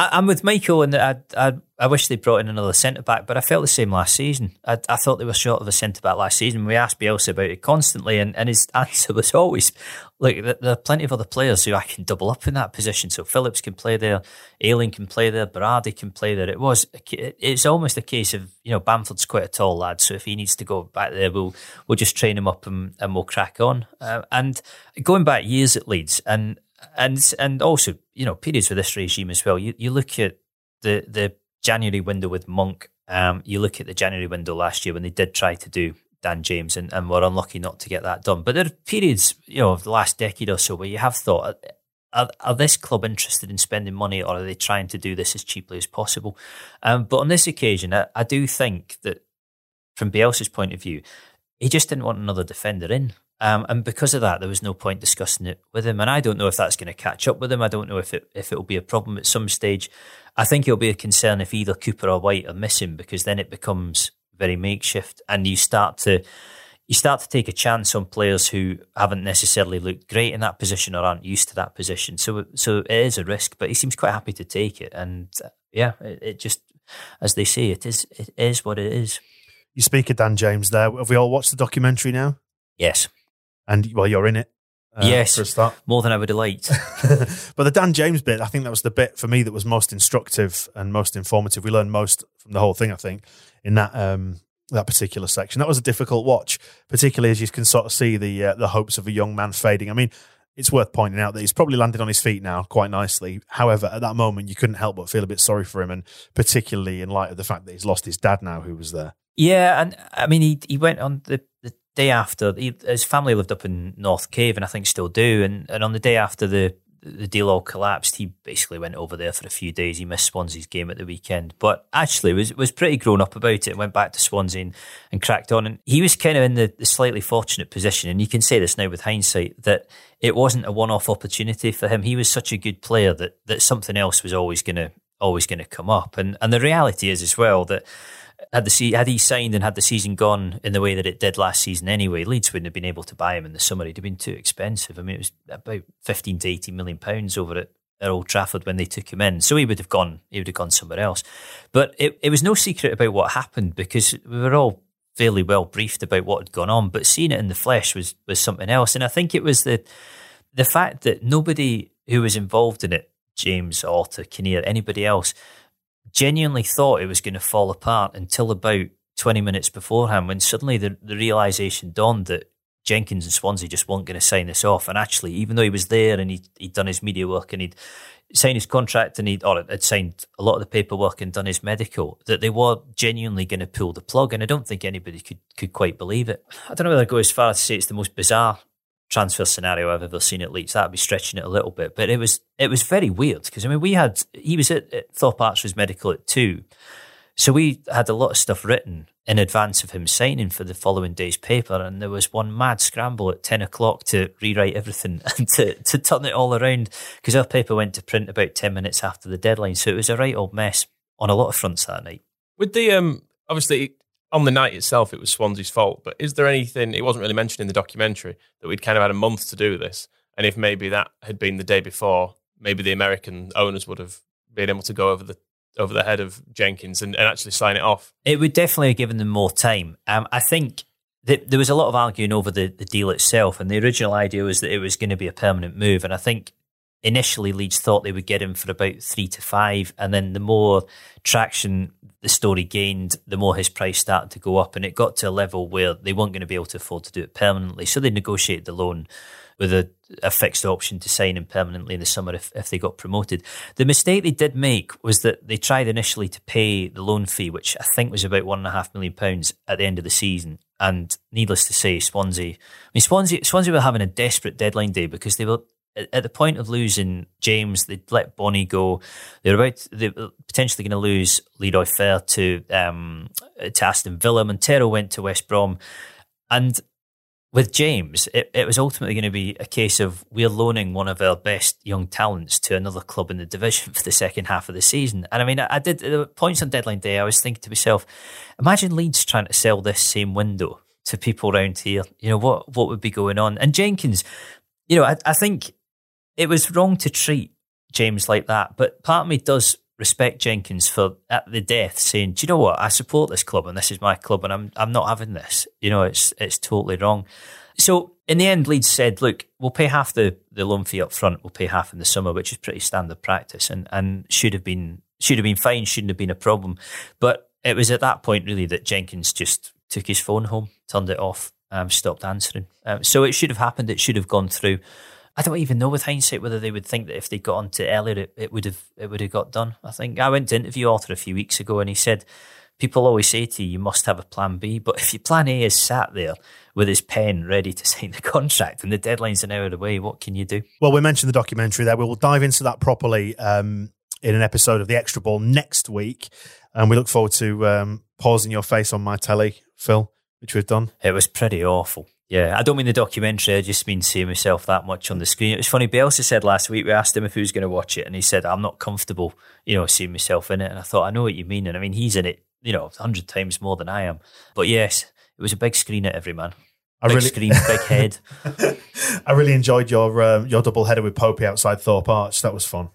I, am with Michael, and I, I, I wish they brought in another centre back, but I felt the same last season. I, I thought they were short of a centre back last season. We asked Bielsa about it constantly, and, and his answer was always, "Look, there are plenty of other players who I can double up in that position. So Phillips can play there, Ayling can play there, Berardi can play there. It was, it's almost a case of you know Bamford's quite a tall lad, so if he needs to go back there, we'll we'll just train him up and, and we'll crack on. Uh, and going back years at Leeds, and and and also you know periods with this regime as well. You you look at the the January window with Monk. Um, you look at the January window last year when they did try to do Dan James and, and were unlucky not to get that done. But there are periods, you know, of the last decade or so where you have thought, are, are this club interested in spending money or are they trying to do this as cheaply as possible? Um, but on this occasion, I, I do think that from Bielsa's point of view, he just didn't want another defender in. Um, and because of that, there was no point discussing it with him. And I don't know if that's going to catch up with him. I don't know if it if it will be a problem at some stage. I think it'll be a concern if either Cooper or White are missing, because then it becomes very makeshift, and you start to you start to take a chance on players who haven't necessarily looked great in that position or aren't used to that position. So so it is a risk, but he seems quite happy to take it. And uh, yeah, it, it just as they say, it is it is what it is. You speak of Dan James there. Have we all watched the documentary now? Yes. And well, you're in it. Uh, yes, for a start. more than I would have liked. but the Dan James bit, I think that was the bit for me that was most instructive and most informative. We learned most from the whole thing. I think in that um, that particular section, that was a difficult watch, particularly as you can sort of see the uh, the hopes of a young man fading. I mean, it's worth pointing out that he's probably landed on his feet now quite nicely. However, at that moment, you couldn't help but feel a bit sorry for him, and particularly in light of the fact that he's lost his dad now, who was there. Yeah, and I mean, he he went on the, the day after. He, his family lived up in North Cave, and I think still do. And and on the day after the the deal all collapsed, he basically went over there for a few days. He missed Swansea's game at the weekend, but actually was was pretty grown up about it. Went back to Swansea and, and cracked on. And he was kind of in the, the, slightly fortunate position, and you can say this now with hindsight that it wasn't a one off opportunity for him. He was such a good player that that something else was always gonna always gonna come up. And and the reality is as well that had the had he signed and had the season gone in the way that it did last season anyway, Leeds wouldn't have been able to buy him in the summer. He'd have been too expensive. I mean, it was about fifteen to eighteen million pounds over at, at Old Trafford when they took him in. So he would have gone. He would have gone somewhere else. But it, it was no secret about what happened because we were all fairly well briefed about what had gone on. But seeing it in the flesh was was something else. And I think it was the the fact that nobody who was involved in it, James, Orta, Kinnear, anybody else genuinely thought it was going to fall apart until about 20 minutes beforehand when suddenly the, the realization dawned that Jenkins and Swansea just weren't going to sign this off. And actually, even though he was there and he'd, he'd done his media work and he'd signed his contract and he'd, or had signed a lot of the paperwork and done his medical, that they were genuinely going to pull the plug. And I don't think anybody could, could quite believe it. I don't know whether I go as far as to say it's the most bizarre transfer scenario I've ever seen at Leeds. That'd be stretching it a little bit, but it was it was very weird because I mean we had he was at, at Thorpe Archer's medical at two, so we had a lot of stuff written in advance of him signing for the following day's paper, and there was one mad scramble at ten o'clock to rewrite everything and to to turn it all around because our paper went to print about ten minutes after the deadline, so it was a right old mess on a lot of fronts that night. With the um, obviously on the night itself, it was Swansea's fault. But is there anything, it wasn't really mentioned in the documentary, that we'd kind of had a month to do this? And if maybe that had been the day before, maybe the American owners would have been able to go over the over the head of Jenkins and, and actually sign it off. It would definitely have given them more time. Um, I think that there was a lot of arguing over the, the deal itself, and the original idea was that it was going to be a permanent move. And I think initially Leeds thought they would get him for about three to five, and then the more traction the story gained, the more his price started to go up, and it got to a level where they weren't going to be able to afford to do it permanently. So they negotiated the loan with a, a fixed option to sign him permanently in the summer if, if they got promoted. The mistake they did make was that they tried initially to pay the loan fee, which I think was about one and a half million pounds at the end of the season. And needless to say, Swansea, I mean, Swansea, Swansea were having a desperate deadline day because they were at the point of losing James, they'd let Bony go. They're about they potentially going to lose Leroy Fer to um, to Aston Villa. Montero went to West Brom, and with James, it, it was ultimately going to be a case of we're loaning one of our best young talents to another club in the division for the second half of the season. And I mean, I, I did the points on deadline day. I was thinking to myself, imagine Leeds trying to sell this same window to people around here. You know what what would be going on? And Jenkins, you know, I, I think it was wrong to treat James like that. But part of me does respect Jenkins for at the death saying, "Do you know what? I support this club and this is my club, and I'm I'm not having this. You know, it's it's totally wrong." So in the end, Leeds said, "Look, we'll pay half the, the loan fee up front. We'll pay half in the summer, which is pretty standard practice, and and should have been should have been fine. Shouldn't have been a problem." But it was at that point really that Jenkins just took his phone home, turned it off, um, stopped answering. Um, so it should have happened. It should have gone through. I don't even know with hindsight whether they would think that if they got onto it earlier, it, it would have it would have got done. I think I went to interview Arthur a few weeks ago, and he said people always say to you, you must have a plan B. But if your plan A is sat there with his pen ready to sign the contract and the deadline's an hour away, what can you do? Well, we mentioned the documentary there. We will dive into that properly um, in an episode of the Extra Ball next week. And we look forward to um, pausing your face on my telly, Phil, which we've done. It was pretty awful. Yeah, I don't mean the documentary. I just mean seeing myself that much on the screen. It was funny. Bielsa said last week we asked him if he was going to watch it, and he said, "I'm not comfortable, you know, seeing myself in it." And I thought, I know what you mean, and I mean he's in it, you know, a hundred times more than I am. But yes, it was a big screen at Everyman. I big really- screen, big head. I really enjoyed your um, your double header with Popey outside Thorpe Arch. That was fun.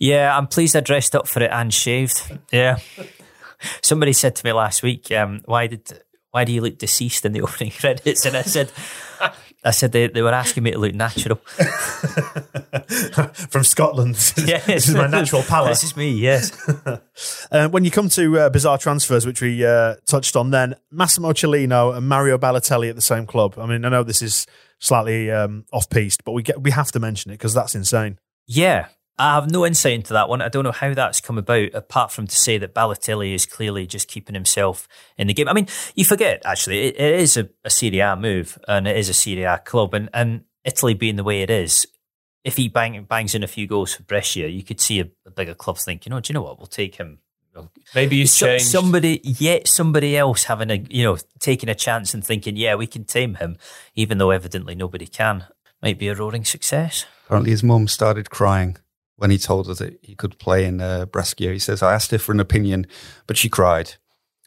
Yeah, I'm pleased I dressed up for it and shaved. Yeah. Somebody said to me last week, um, "Why did why do you look deceased in the opening credits?" And I said, "I said they, they were asking me to look natural." From Scotland. Yes. this is my natural palette. This is me. Yes. Uh, when you come to uh, bizarre transfers, which we uh, touched on then, Massimo Cellino and Mario Balotelli at the same club. I mean, I know this is slightly um, off-piste, but we get we have to mention it because that's insane. Yeah. I have no insight into that one. I don't know how that's come about, apart from to say that Balotelli is clearly just keeping himself in the game. I mean, you forget, actually, it, it is a, a Serie A move and it is a Serie A club. And, and Italy being the way it is, if he bang, bangs in a few goals for Brescia, you could see a, a bigger club think, you know, do you know what? We'll take him. Maybe he's So- changed. somebody, yet somebody else having a, you know, taking a chance and thinking, yeah, we can tame him, even though evidently nobody can. Might be a roaring success. Apparently, his mum started crying when he told her that he could play in uh, Brescia. He says, I asked her for an opinion, but she cried.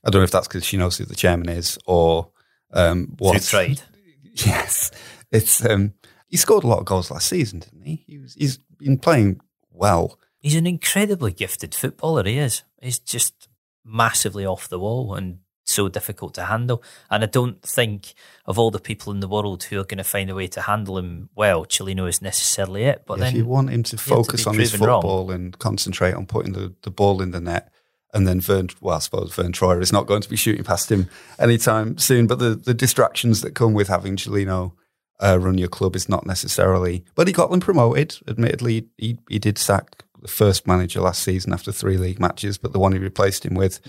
I don't know if that's because she knows who the chairman is or um, what. Too tried. Yes. It's um, He scored a lot of goals last season, didn't he? he was, he's been playing well. He's an incredibly gifted footballer. He is. He's just massively off the wall and so difficult to handle. And I don't think of all the people in the world who are going to find a way to handle him well, Cellino is necessarily it. But if then you want him to yeah, to focus on his proven wrong. football and concentrate on putting the, the ball in the net, and then Verne, well, I suppose Verne Troyer is not going to be shooting past him anytime soon. But the, the distractions that come with having Cellino uh, run your club is not necessarily. But he got them promoted. Admittedly, he, he did sack the first manager last season after three league matches, but the one he replaced him with,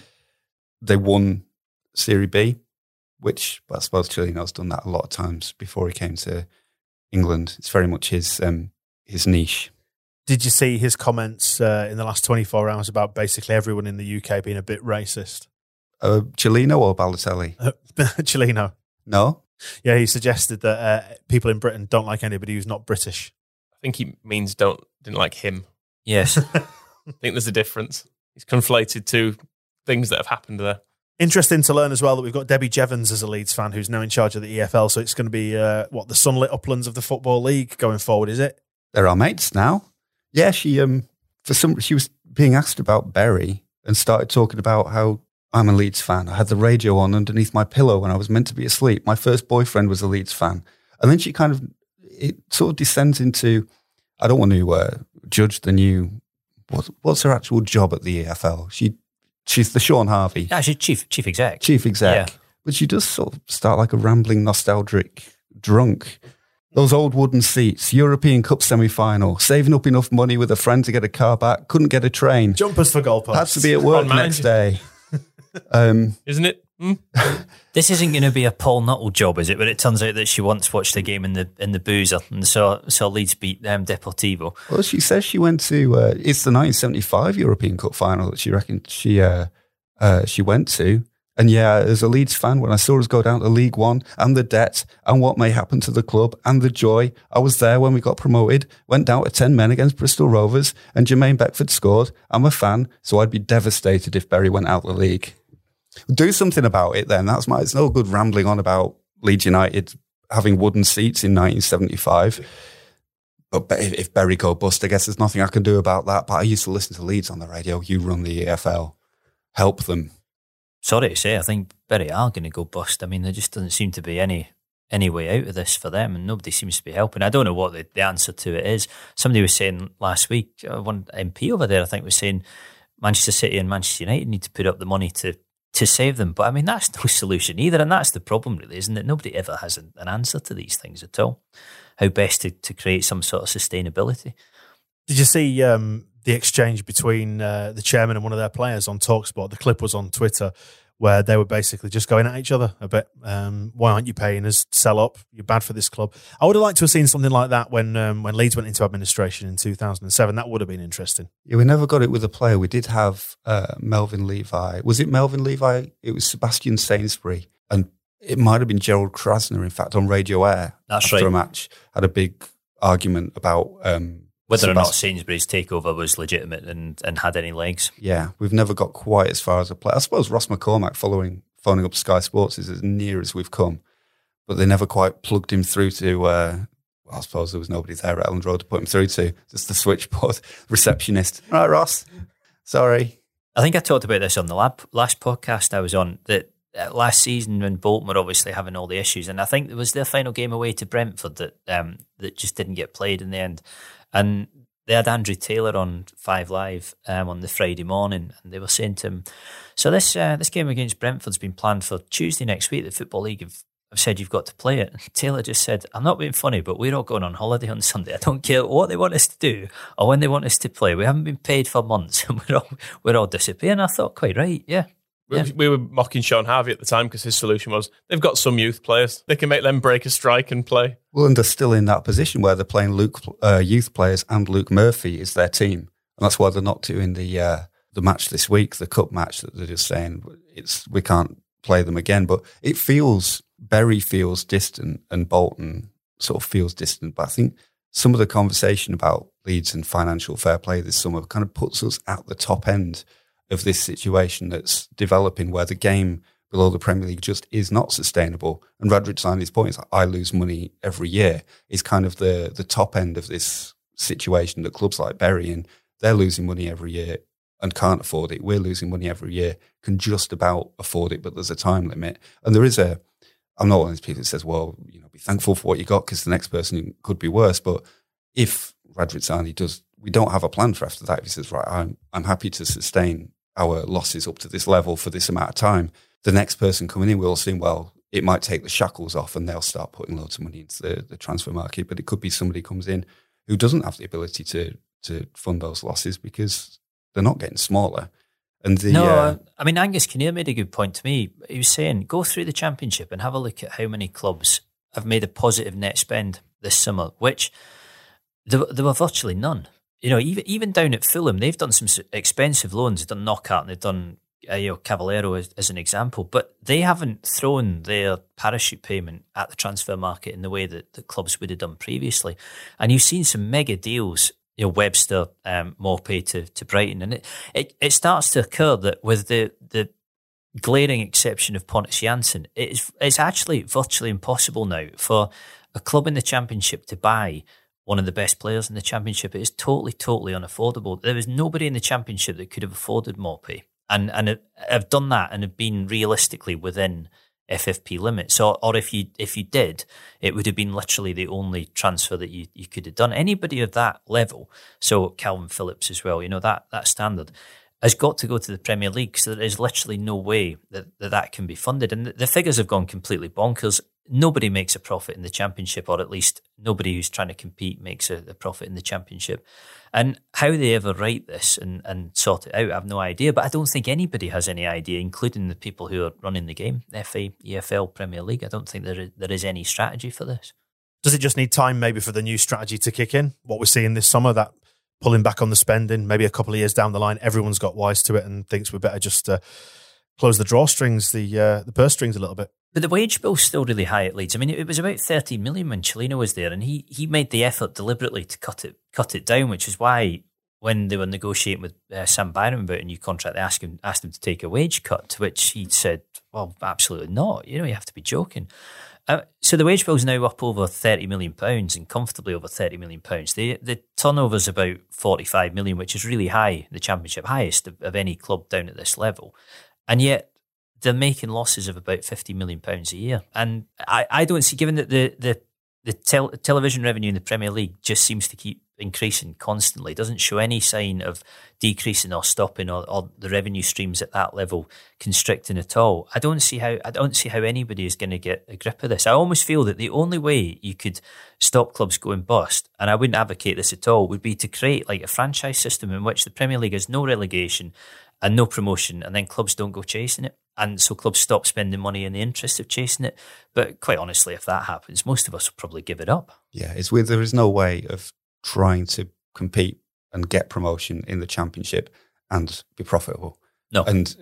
they won Serie B, which I suppose Cellino's done that a lot of times before he came to England. It's very much his um, his niche. Did you see his comments uh, in the last 24 hours about basically everyone in the UK being a bit racist? Uh, Cellino or Balotelli? Uh, Cellino. No. Yeah, he suggested that uh, people in Britain don't like anybody who's not British. I think he means don't didn't like him. yes, I think there's a difference. He's conflated two things that have happened there. Interesting to learn as well that we've got Debbie Jevans as a Leeds fan who's now in charge of the EFL. So it's going to be uh, what the sunlit uplands of the football league going forward, is it? They're our mates now. Yeah, she um for some she was being asked about Bury and started talking about how I'm a Leeds fan. I had the radio on underneath my pillow when I was meant to be asleep. My first boyfriend was a Leeds fan, and then she kind of it sort of descends into I don't want to uh, judge the new what, what's her actual job at the EFL. She she's the Shaun Harvey actually, chief chief exec. chief exec, Yeah. but she does sort of start like a rambling nostalgic drunk. Those old wooden seats, European Cup semi final, saving up enough money with a friend to get a car back, couldn't get a train, Jumpers for goalposts. had to be at work on, next day. Um, Isn't it? Hmm? This isn't going to be a Paul Nuttall job, is it? But it turns out that she once watched a game in the in the boozer and saw saw Leeds beat them Deportivo. well, she says she went to uh, it's the 1975 European Cup final that she reckons she uh, uh, she went to. And yeah, as a Leeds fan, when I saw us go down to League One and the debt and what may happen to the club and the joy, I was there when we got promoted, went down to 10 men against Bristol Rovers and Jermaine Beckford scored. I'm a fan, so I'd be devastated if Bury went out of the league. Do something about it then. That's my, it's no good rambling on about Leeds United having wooden seats in 1975. But if Bury go bust, I guess there's nothing I can do about that. But I used to listen to Leeds on the radio. You run the EFL. Help them. Sorry to say, I think Bury are going to go bust. I mean, there just doesn't seem to be any any way out of this for them, and nobody seems to be helping. I don't know what the, the answer to it is. Somebody was saying last week, uh, one MP over there, I think, was saying Manchester City and Manchester United need to put up the money to to save them. But I mean, that's no solution either. And that's the problem, really, isn't it? Nobody ever has an, an answer to these things at all. How best to, to create some sort of sustainability. Did you see um, the exchange between uh, the chairman and one of their players on Talksport? The clip was on Twitter where they were basically just going at each other a bit. Um, why aren't you paying us? Sell up. You're bad for this club. I would have liked to have seen something like that when um, when Leeds went into administration in 2007. That would have been interesting. Yeah, we never got it with a player. We did have uh, Melvyn Levi. Was it Melvyn Levi? It was Sebastian Sainsbury. And it might have been Gerald Krasner, in fact, on Radio Aire That's after right. a match, had a big argument about um, Whether or not Sainsbury's takeover was legitimate and, and had any legs. Yeah, we've never got quite as far as a player. I suppose Ross McCormack following phoning up Sky Sports is as near as we've come, but they never quite plugged him through to. Uh, well, I suppose there was nobody there at Elland Road to put him through to. Just the switchboard receptionist. All right, Ross. Sorry. I think I talked about this on the lab, last podcast I was on that uh, last season when Bolton were obviously having all the issues, and I think it was their final game away to Brentford that um, that just didn't get played in the end, and they had Andrew Taylor on Five Live um, on the Friday morning, and they were saying to him, "So this uh, this game against Brentford's been planned for Tuesday next week. The Football League have." have said you've got to play it. Taylor just said, I'm not being funny, but we're all going on holiday on Sunday. I don't care what they want us to do or when they want us to play. We haven't been paid for months and we're all, we're all disappearing. I thought, quite right, yeah. We, Yeah. we were mocking Shaun Harvey at the time because his solution was they've got some youth players. They can make them break a strike and play. Well, and they're still in that position where they're playing Luke uh, youth players and Luke Murphy is their team, and that's why they're not doing the uh, the match this week, the cup match that they're just saying it's we can't play them again. But it feels Bury feels distant and Bolton sort of feels distant. But I think some of the conversation about Leeds and financial fair play this summer kind of puts us at the top end of this situation that's developing where the game below the Premier League just is not sustainable. And Radrizzani's point is I lose money every year is kind of the the top end of this situation that clubs like Bury in, they're losing money every year and can't afford it. We're losing money every year, can just about afford it, but there's a time limit. And there is a I'm not one of these people that says, well, you know, be thankful for what you got because the next person could be worse. But if Radrizzani does, we don't have a plan for after that. If he says, right, I'm, I'm happy to sustain our losses up to this level for this amount of time, the next person coming in will assume, well, it might take the shackles off and they'll start putting loads of money into the, the transfer market. But it could be somebody comes in who doesn't have the ability to to fund those losses because they're not getting smaller. And the no, uh, I mean, Angus Kinnear made a good point to me. He was saying, go through the championship and have a look at how many clubs have made a positive net spend this summer, which there, there were virtually none. You know, even even down at Fulham, they've done some expensive loans. They've done Knockaert and they've done uh, you know Cavaleiro as, as an example, but they haven't thrown their parachute payment at the transfer market in the way that the clubs would have done previously. And you've seen some mega deals. You know, Webster, um, Maupay to, to Brighton, and it, it, it starts to occur that with the the glaring exception of Pontus Jansson, it's it's actually virtually impossible now for a club in the championship to buy one of the best players in the championship. It is totally, totally unaffordable. There is nobody in the championship that could have afforded Maupay, and and have- have done that and have been realistically within FFP limits. Or or if you if you did, it would have been literally the only transfer that you, you could have done. Anybody of that level, so Kalvin Phillips as well, you know that that standard has got to go to the Premier League. So there is literally no way that that, that can be funded. And the, the figures have gone completely bonkers. Nobody makes a profit in the Championship, or at least nobody who's trying to compete makes a, a profit in the Championship. And how they ever write this and, and sort it out, I have no idea. But I don't think anybody has any idea, including the people who are running the game, FA, EFL, Premier League. I don't think there is, there is any strategy for this. Does it just need time maybe for the new strategy to kick in? What we're seeing this summer, that pulling back on the spending, maybe a couple of years down the line, everyone's got wise to it and thinks we better just uh, close the drawstrings, the uh, the purse strings a little bit. But the wage bill's still really high at Leeds. I mean, it was about 30 million when Cellino was there, and he he made the effort deliberately to cut it cut it down, which is why when they were negotiating with uh, Sam Byram about a new contract, they asked him asked him to take a wage cut, to which he said, "Well, absolutely not. You know, you have to be joking." Uh, so the wage bill's now up over 30 million pounds and comfortably over 30 million pounds. The the turnover's about 45 million, which is really high, the championship highest of, of any club down at this level. And yet they're making losses of about 50 million pounds a year. And I, I don't see, given that the, the, the tel- television revenue in the Premier League just seems to keep increasing constantly, doesn't show any sign of decreasing or stopping or, or, the revenue streams at that level constricting at all. I don't see how I don't see how anybody is going to get a grip of this. I almost feel that the only way you could stop clubs going bust, and I wouldn't advocate this at all, would be to create like a franchise system in which the Premier League has no relegation and no promotion, and then clubs don't go chasing it. And so clubs stop spending money in the interest of chasing it. But quite honestly, if that happens, most of us will probably give it up. Yeah, it's weird. There is no way of trying to compete and get promotion in the championship and be profitable. No. And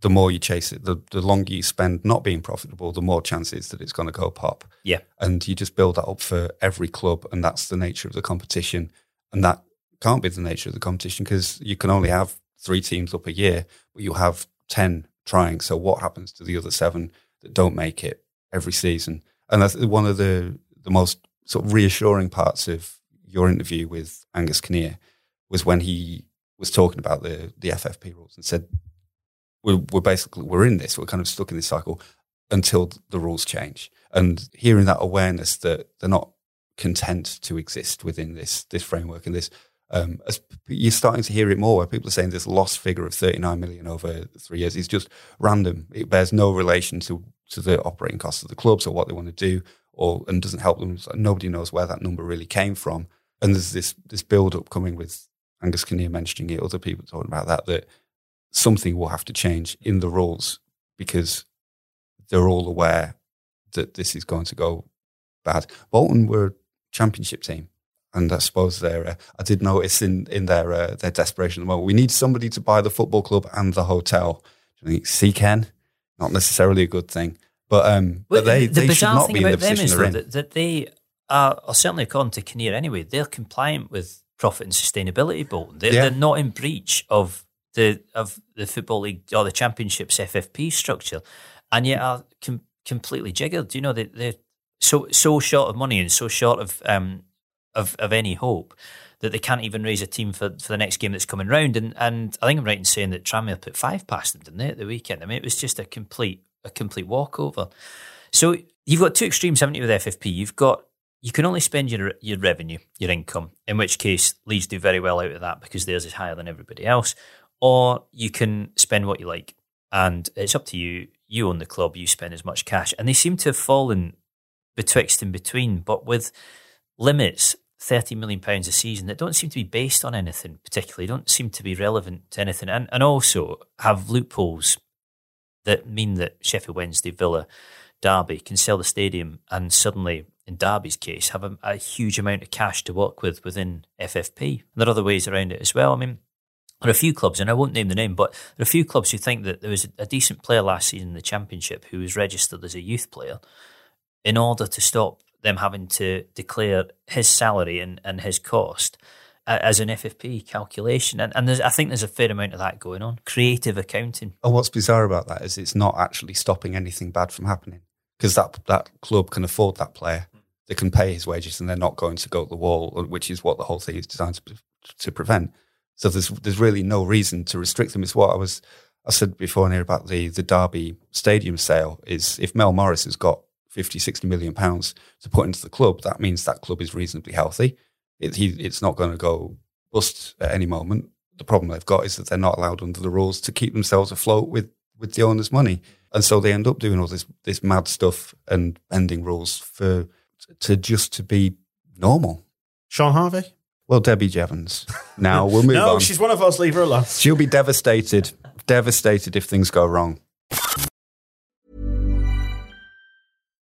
the more you chase it, the, the longer you spend not being profitable, the more chances that it's going to go pop. Yeah. And you just build that up for every club, and that's the nature of the competition. And that can't be the nature of the competition because you can only have three teams up a year, but you have 10 trying. So what happens to the other seven that don't make it every season? And that's one of the, the most sort of reassuring parts of your interview with Angus Kinnear was when he was talking about the, the FFP rules and said, we're, we're basically, we're in this, we're kind of stuck in this cycle until the rules change. And hearing that awareness that they're not content to exist within this, this framework and this um, you're starting to hear it more, where people are saying this lost figure of 39 million over three years is just random. It bears no relation to to the operating costs of the clubs or what they want to do, or and doesn't help them. nobody knows where that number really came from. And there's this this build up coming with Angus Kinnear mentioning it, other people talking about that that something will have to change in the rules because they're all aware that this is going to go bad. Bolton were a championship team and I suppose they uh, I did notice in in their uh, their desperation at the moment, we need somebody to buy the football club and the hotel. I think see Ken, not necessarily a good thing, but um, well, but they the they should not be in the position is, they're in. That, that they are, certainly according to Kinnear anyway, they're compliant with profit and sustainability. Bolton, they're, yeah. they're not in breach of the of the football league or the championships FFP structure, and yet are com- completely jiggered. You know they they're so so short of money and so short of um, of, of any hope that they can't even raise a team for, for the next game that's coming round. And and I think I'm right in saying that Tranmere put five past them, didn't they, at the weekend? I mean, it was just a complete a complete walkover. So you've got two extremes, haven't you, with FFP? You've got you can only spend your your revenue, your income, in which case Leeds do very well out of that because theirs is higher than everybody else. Or you can spend what you like, and it's up to you. You own the club, you spend as much cash, and they seem to have fallen betwixt and between. But with limits, thirty million pounds a season, that don't seem to be based on anything particularly, don't seem to be relevant to anything, and and also have loopholes that mean that Sheffield Wednesday, Villa, Derby can sell the stadium and suddenly, in Derby's case, have a, a huge amount of cash to work with within FFP. And there are other ways around it as well. I mean, there are a few clubs, and I won't name the name, but there are a few clubs who think that there was a decent player last season in the Championship who was registered as a youth player in order to stop them having to declare his salary and, and his cost uh, as an FFP calculation. And, and I think there's a fair amount of that going on. Creative accounting. And what's bizarre about that is it's not actually stopping anything bad from happening because that, that club can afford that player. They can pay his wages and they're not going to go to the wall, which is what the whole thing is designed to, to prevent. So there's there's really no reason to restrict them. It's what I was I said before here about the the Derby stadium sale is if Mel Morris has got 50, 60 million pounds to put into the club, that means that club is reasonably healthy. It, he, it's not going to go bust at any moment. The problem they've got is that they're not allowed under the rules to keep themselves afloat with, with the owner's money. And so they end up doing all this, this mad stuff and bending rules for to just to be normal. Shaun Harvey? Well, Debbie Jevans. Now we'll move no, on. No, she's one of us. Leave her alone. She'll be devastated, devastated if things go wrong.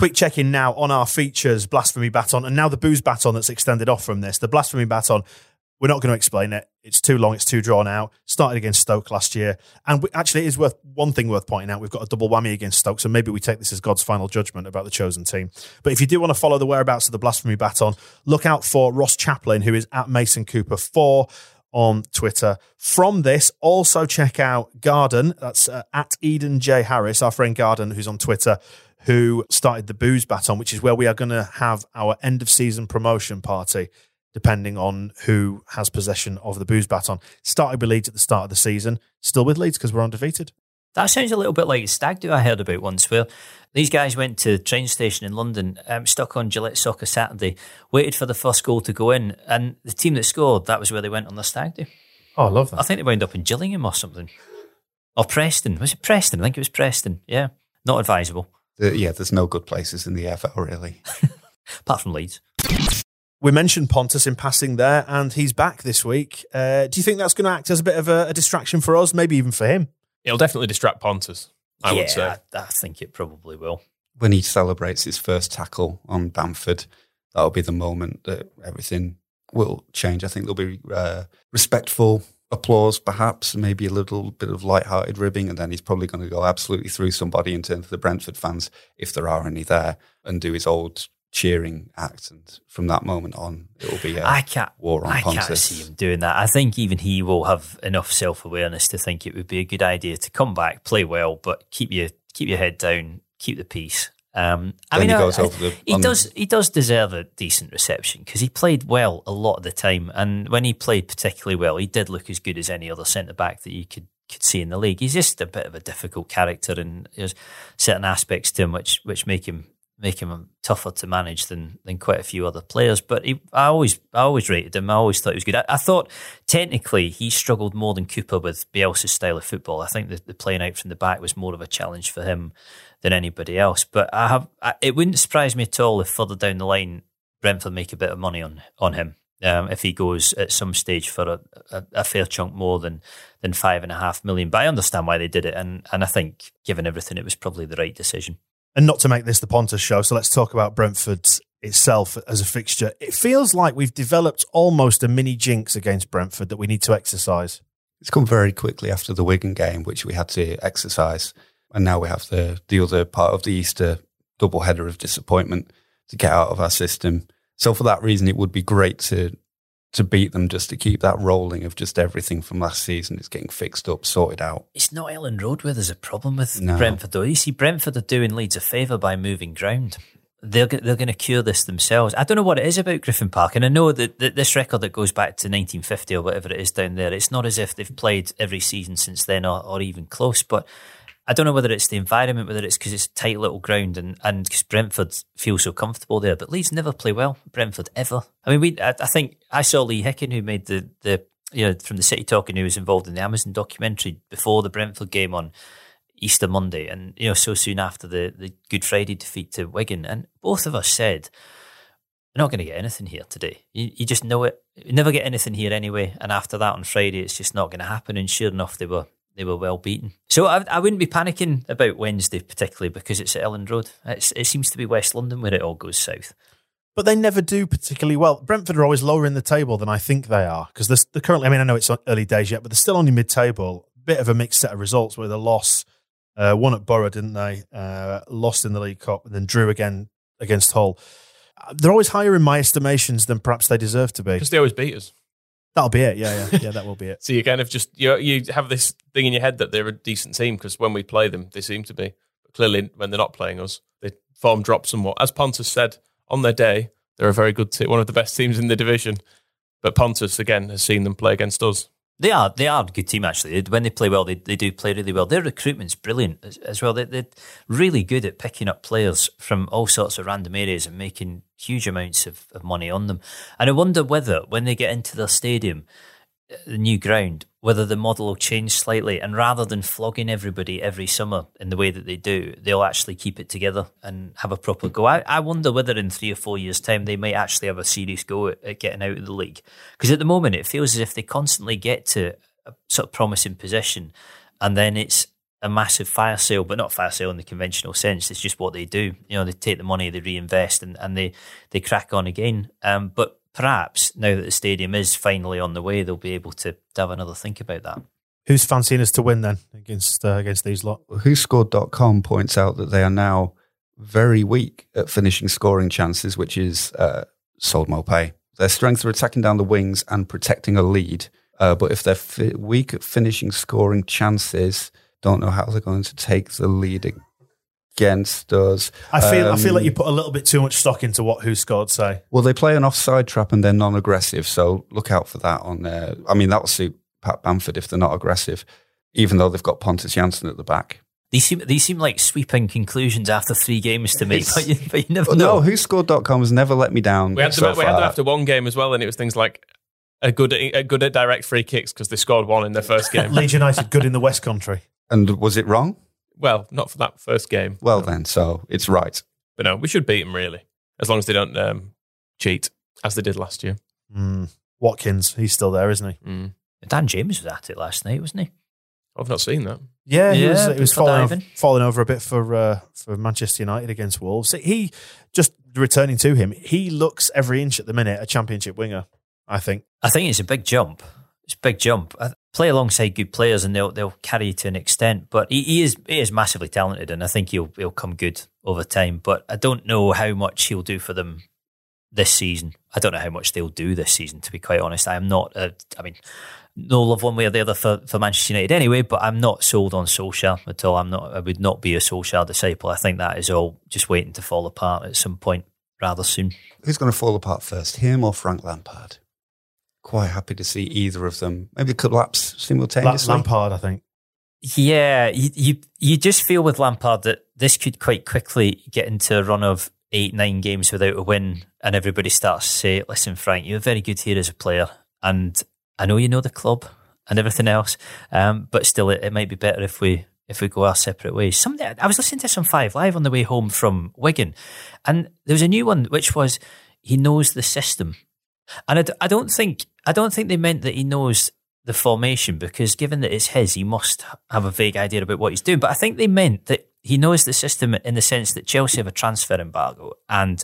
Quick check in now on our features, Blasphemy Baton, and now the Booze Baton that's extended off from this. The Blasphemy Baton, we're not going to explain it. It's too long, it's too drawn out. Started against Stoke last year. And we, actually, it is worth one thing worth pointing out. We've got a double whammy against Stoke, so maybe we take this as God's final judgment about the chosen team. But if you do want to follow the whereabouts of the Blasphemy Baton, look out for Ross Chaplin, who is at Mason Cooper 4 on Twitter. From this, also check out Garden. That's uh, at Eden J. Harris, our friend Garden, who's on Twitter, who started the Booze Baton, which is where we are going to have our end of season promotion party, depending on who has possession of the Booze Baton. Started with Leeds at the start of the season, still with Leeds because we're undefeated. That sounds a little bit like a stag do I heard about once, where these guys went to the train station in London, um, stuck on Gillette Soccer Saturday, waited for the first goal to go in, and the team that scored, that was where they went on the stag do. Oh, I love that. I think they wound up in Gillingham or something. Or Preston. Was it Preston? I think it was Preston. Yeah. Not advisable, The- yeah, there's no good places in the FL really. apart from Leeds. We mentioned Pontus in passing there, and he's back this week. Uh, do you think that's going to act as a bit of a, a distraction for us, maybe even for him? It'll definitely distract Pontus, I yeah, would say. I, I think it probably will. when he celebrates his first tackle on Bamford, that'll be the moment that everything will change. I think there'll be uh, respectful applause, perhaps, maybe a little bit of light-hearted ribbing, and then he's probably going to go absolutely through somebody in terms of the Brentford fans, if there are any there, and do his old cheering act. And from that moment on, it will be a I can't. war on I can't see him doing that. I think even he will have enough self awareness to think it would be a good idea to come back, play well, but keep your keep your head down, keep the peace. Um, I Then mean, he I- goes I- over the- he does he does deserve a decent reception because he played well a lot of the time, and when he played particularly well, he did look as good as any other centre back that you could could see in the league. He's just a bit of a difficult character, and there's certain aspects to him which which make him make him tougher to manage than than quite a few other players. But he, I always I always rated him. I always thought he was good. I, I thought technically he struggled more than Cooper with Bielsa's style of football. I think the, the playing out from the back was more of a challenge for him than anybody else. But I have I, it wouldn't surprise me at all if further down the line Brentford make a bit of money on on him. Um, if he goes at some stage for a, a, a fair chunk more than than five and a half million, but I understand why they did it, and and I think given everything, it was probably the right decision. And not to make this the Pontus show, so let's talk about Brentford itself as a fixture. It feels like we've developed almost a mini jinx against Brentford that we need to exercise. It's come very quickly after the Wigan game, which we had to exercise, and now we have the the other part of the Easter double header of disappointment to get out of our system. So for that reason, it would be great to to beat them just to keep that rolling of just everything from last season is getting fixed up, sorted out. It's not Elland Road where there's a problem with No. Brentford, though. You see, Brentford are doing Leeds a favour by moving ground. They're they're going to cure this themselves. I don't know what it is about Griffin Park, and I know that, that this record that goes back to 1950 or whatever it is down there. It's not as if they've played every season since then, or, or even close. But I don't know whether it's the environment, whether it's because it's tight little ground, and and because Brentford feel so comfortable there. But Leeds never play well. Brentford ever. I mean, we. I, I think I saw Lee Hicken who made the the you know from the City Talking who was involved in the Amazon documentary before the Brentford game on Easter Monday, and you know so soon after the the Good Friday defeat to Wigan, and both of us said. We're not going to get anything here today. You, you just know it. You never get anything here anyway. And after that on Friday, it's just not going to happen. And sure enough, they were they were well beaten. So I, I wouldn't be panicking about Wednesday particularly because it's at Elland Road. It's, it seems to be West London where it all goes south. But they never do particularly well. Brentford are always lower in the table than I think they are because they're, they're currently, I mean, I know it's early days yet, but they're still only mid table. Bit of a mixed set of results with a loss. Uh, won at Borough, didn't they? Uh, lost in the League Cup and then drew again against Hull. Uh, They're always higher in my estimations than perhaps they deserve to be. Because they always beat us. That'll be it. Yeah, yeah, yeah. That will be it. So you kind of just you you have this thing in your head that they're a decent team because when we play them, they seem to be. But clearly, when they're not playing us, their form drops somewhat. As Pontus said on their day, they're a very good team, one of the best teams in the division. But Pontus again has seen them play against us. They are they are a good team actually. When they play well, they, they do play really well. Their recruitment's brilliant as, as well. They, they're really good at picking up players from all sorts of random areas and making huge amounts of, of money on them. And I wonder whether when they get into their stadium, uh, the new ground, whether the model will change slightly. And rather than flogging everybody every summer in the way that they do, they'll actually keep it together and have a proper go. I, I wonder whether in three or four years' time they might actually have a serious go at, at getting out of the league. Because at the moment it feels as if they constantly get to a sort of promising position and then it's a massive fire sale, but not fire sale in the conventional sense. It's just what they do. You know, they take the money, they reinvest, and, and they, they crack on again. Um, but perhaps now that the stadium is finally on the way, they'll be able to, to have another think about that. Who's fancying us to win then against uh, against these lot? WhoScored.com points out that they are now very weak at finishing scoring chances, which is uh, sold Maupay. Their strengths are attacking down the wings and protecting a lead. Uh, but if they're fi- weak at finishing scoring chances, don't know how they're going to take the lead against us. I feel I feel like Um, you put a little bit too much stock into what who scored say. Well, they play an offside trap and they're non-aggressive, so look out for that. On there, I mean, that will suit Pat Bamford if they're not aggressive, even though they've got Pontus Jansson at the back. These seem these seem like sweeping conclusions after three games to me, It's- but you, but you never know. no, WhoScored.com has never let me down. We had so them, we had them after one game as well, and it was things like a good a good at direct free kicks because they scored one in their first game. Leeds United good in the West Country. And was it wrong? Well, not for that first game, Well, then, so it's right. but no, we should beat them really, as long as they don't um, cheat as they did last year. Mm. Watkins, he's still there, isn't he? Mm. Dan James was at it last night, wasn't he? I've not seen that. Yeah, he Yeah, was, he was falling over, falling over a bit for uh, for Manchester United against Wolves. He just returning to him. He looks every inch at the minute a championship winger. I think. I think it's a big jump. It's a big jump. I play alongside good players, and they'll they'll carry you to an extent. But he, he is he is massively talented, and I think he'll he'll come good over time. But I don't know how much he'll do for them this season. I don't know how much they'll do this season. To be quite honest, I am not. A, I mean, no love one way or the other for, for Manchester United anyway. But I'm not sold on Solskjaer at all. I'm not. I would not be a Solskjaer disciple. I think that is all just waiting to fall apart at some point rather soon. Who's going to fall apart first, him or Frank Lampard? Quite happy to see either of them maybe collapse La- simultaneously. Lampard, I think. Yeah, you, you you just feel with Lampard that this could quite quickly get into a run of eight, nine games without a win, and everybody starts to say, "Listen, Frank, you're very good here as a player, and I know you know the club and everything else, um, but still, it, it might be better if we if we go our separate ways." Something I was listening to some Five Live on the way home from Wigan, and there was a new one which was he knows the system, and I, d- I don't think I don't think they meant that he knows the formation because given that it's his, he must have a vague idea about what he's doing. But I think they meant that he knows the system in the sense that Chelsea have a transfer embargo and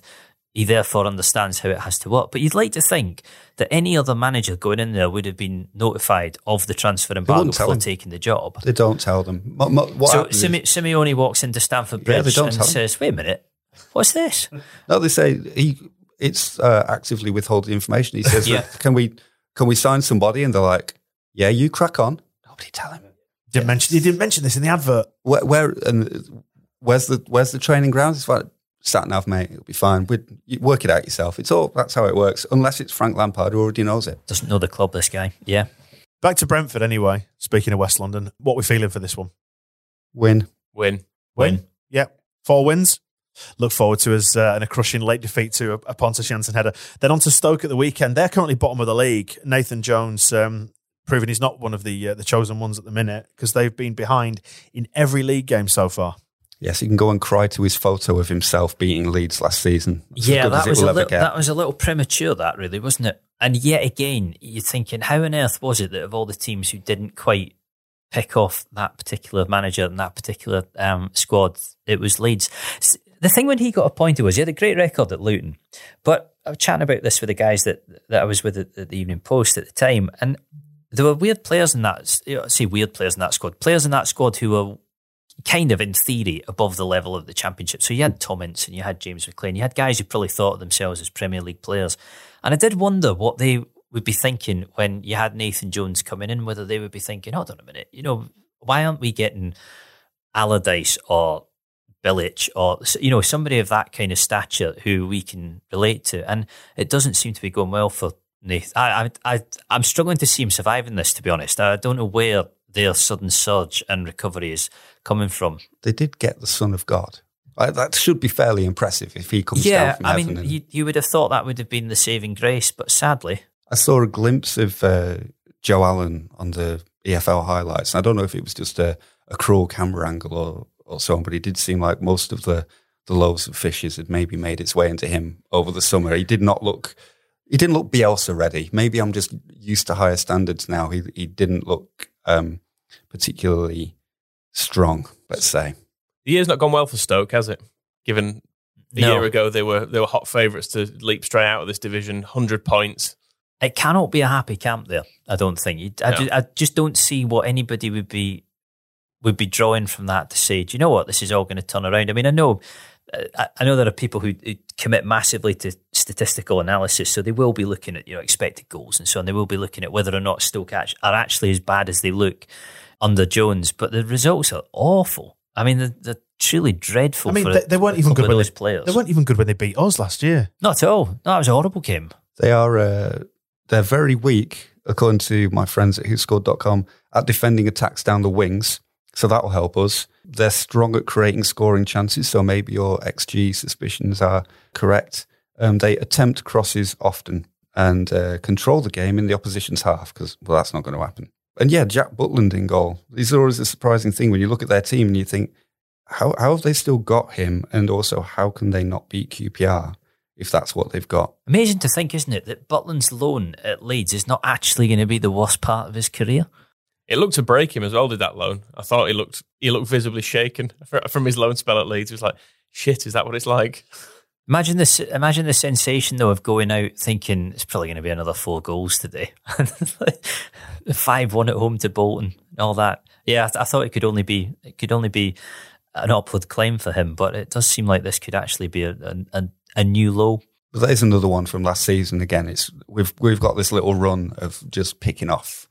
he therefore understands how it has to work. But you'd like to think that any other manager going in there would have been notified of the transfer embargo before him. taking the job. They don't tell them. Mo- What so Sime- Simeone walks into Stamford Bridge don't and says, "Wait a minute, what's this?" No, they say he it's uh, actively withholding information. He says, Yeah. "Can we can we sign somebody?" And they're like, "Yeah, you crack on." Nobody tell him Didn't mention. He didn't mention this in the advert. where, where and where's the where's the training grounds? It's like sat nav, mate. It'll be fine. We you work it out yourself. It's all that's how it works. Unless it's Frank Lampard who already knows it. Doesn't know the club. This guy, yeah. Back to Brentford anyway. Speaking of West London, what we feeling for this one? Win. Win. Win. Yep. Four wins. Look forward to us uh, and a crushing late defeat to a, a Pontus Jansson header. Then on to Stoke at the weekend. They're currently bottom of the league. Nathan Jones um, proving he's not one of the uh, the chosen ones at the minute because they've been behind in every league game so far. Yes, he can go and cry to his photo of himself beating Leeds last season. That's Yeah, that was a little, get. that was a little premature. That really wasn't it. And yet again, you're thinking, how on earth was it that of all the teams who didn't quite pick off that particular manager and that particular um, squad, it was Leeds. The thing when he got appointed was he had a great record at Luton, but I was chatting about this with the guys that that I was with at, at the Evening Post at the time, and there were weird players in that. You know, I say weird players in that squad, players in that squad who were kind of in theory above the level of the championship. So you had Tom Ince and you had James McClean, you had guys who probably thought of themselves as Premier League players. And I did wonder what they would be thinking when you had Nathan Jones coming in, whether they would be thinking, hold on a minute, you know, why aren't we getting Allardyce or Bilic or you know somebody of that kind of stature who we can relate to? And it doesn't seem to be going well for Nathan. I, I, I I'm struggling to see him surviving this. To be honest, I don't know where their sudden surge and recovery is coming from. They did get the Son of God. Uh, that should be fairly impressive if he comes down Yeah, from I heaven mean, and- you, you would have thought that would have been the saving grace, but sadly, I saw a glimpse of uh, Joe Allen on the EFL highlights. I don't know if it was just a, a cruel camera angle or, or so on, but it did seem like most of the, the loaves of fishes had maybe made its way into him over the summer. He did not look, he didn't look Bielsa ready. Maybe I'm just used to higher standards now. He, he didn't look um, particularly strong, let's say. The year's not gone well for Stoke, has it? Given a No. year ago they were they were hot favourites to leap straight out of this division, hundred points. it cannot be a happy camp there. I don't think. I, No. ju- I just don't see what anybody would be would be drawing from that to say, do you know what, this is all going to turn around. I mean, I know, I, I know there are people who, who commit massively to statistical analysis, so they will be looking at you know expected goals and so on. They will be looking at whether or not Stoke act- are actually as bad as they look under Jones, but the results are awful. I mean, they're, they're truly dreadful. I mean, for they, they weren't a even good when those they, players. they weren't even good when they beat us last year. Not at all. No, that was a horrible game. They are uh, they're very weak, according to my friends at whoscored.com, at defending attacks down the wings. So that will help us. They're strong at creating scoring chances. So maybe your XG suspicions are correct. Um, they attempt crosses often and uh, control the game in the opposition's half because, well, that's not going to happen. And yeah, Jack Butland in goal. These are always a surprising thing when you look at their team and you think, how, how have they still got him? And also, how can they not beat QPR if that's what they've got? Amazing to think, isn't it, that Butland's loan at Leeds is not actually going to be the worst part of his career. It looked to break him as well. Did that loan? I thought he looked he looked visibly shaken from his loan spell at Leeds. It was like, shit, is that what it's like? Imagine this. Imagine the sensation though of going out thinking it's probably going to be another four goals today, five one at home to Bolton, and all that. Yeah, I, th- I thought it could only be it could only be an upward climb for him, but it does seem like this could actually be a a, a, a new low. But there's another one from last season. Again, it's we've we've got this little run of just picking off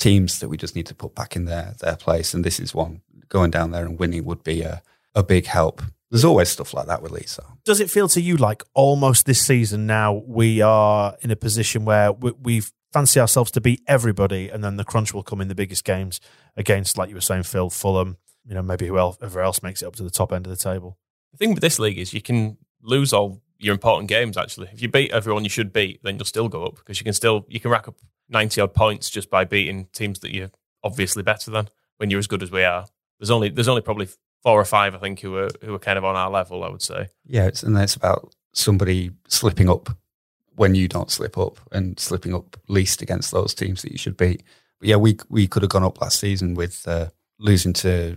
teams that we just need to put back in their their place, and this is one going down there and winning would be a, a big help. There's always stuff like that with Lisa. Does it feel to you like almost this season now we are in a position where we, we fancy ourselves to beat everybody, and then the crunch will come in the biggest games against, like you were saying, Phil, Fulham. You know, maybe whoever else makes it up to the top end of the table. The thing with this league is you can lose all your important games. Actually, if you beat everyone you should beat, then you'll still go up because you can still you can rack up ninety odd points just by beating teams that you're obviously better than when you're as good as we are. There's only there's only probably four or five I think who are who are kind of on our level. I would say. Yeah, it's, and it's about somebody slipping up when you don't slip up and slipping up least against those teams that you should beat. But yeah, we we could have gone up last season with uh, losing to.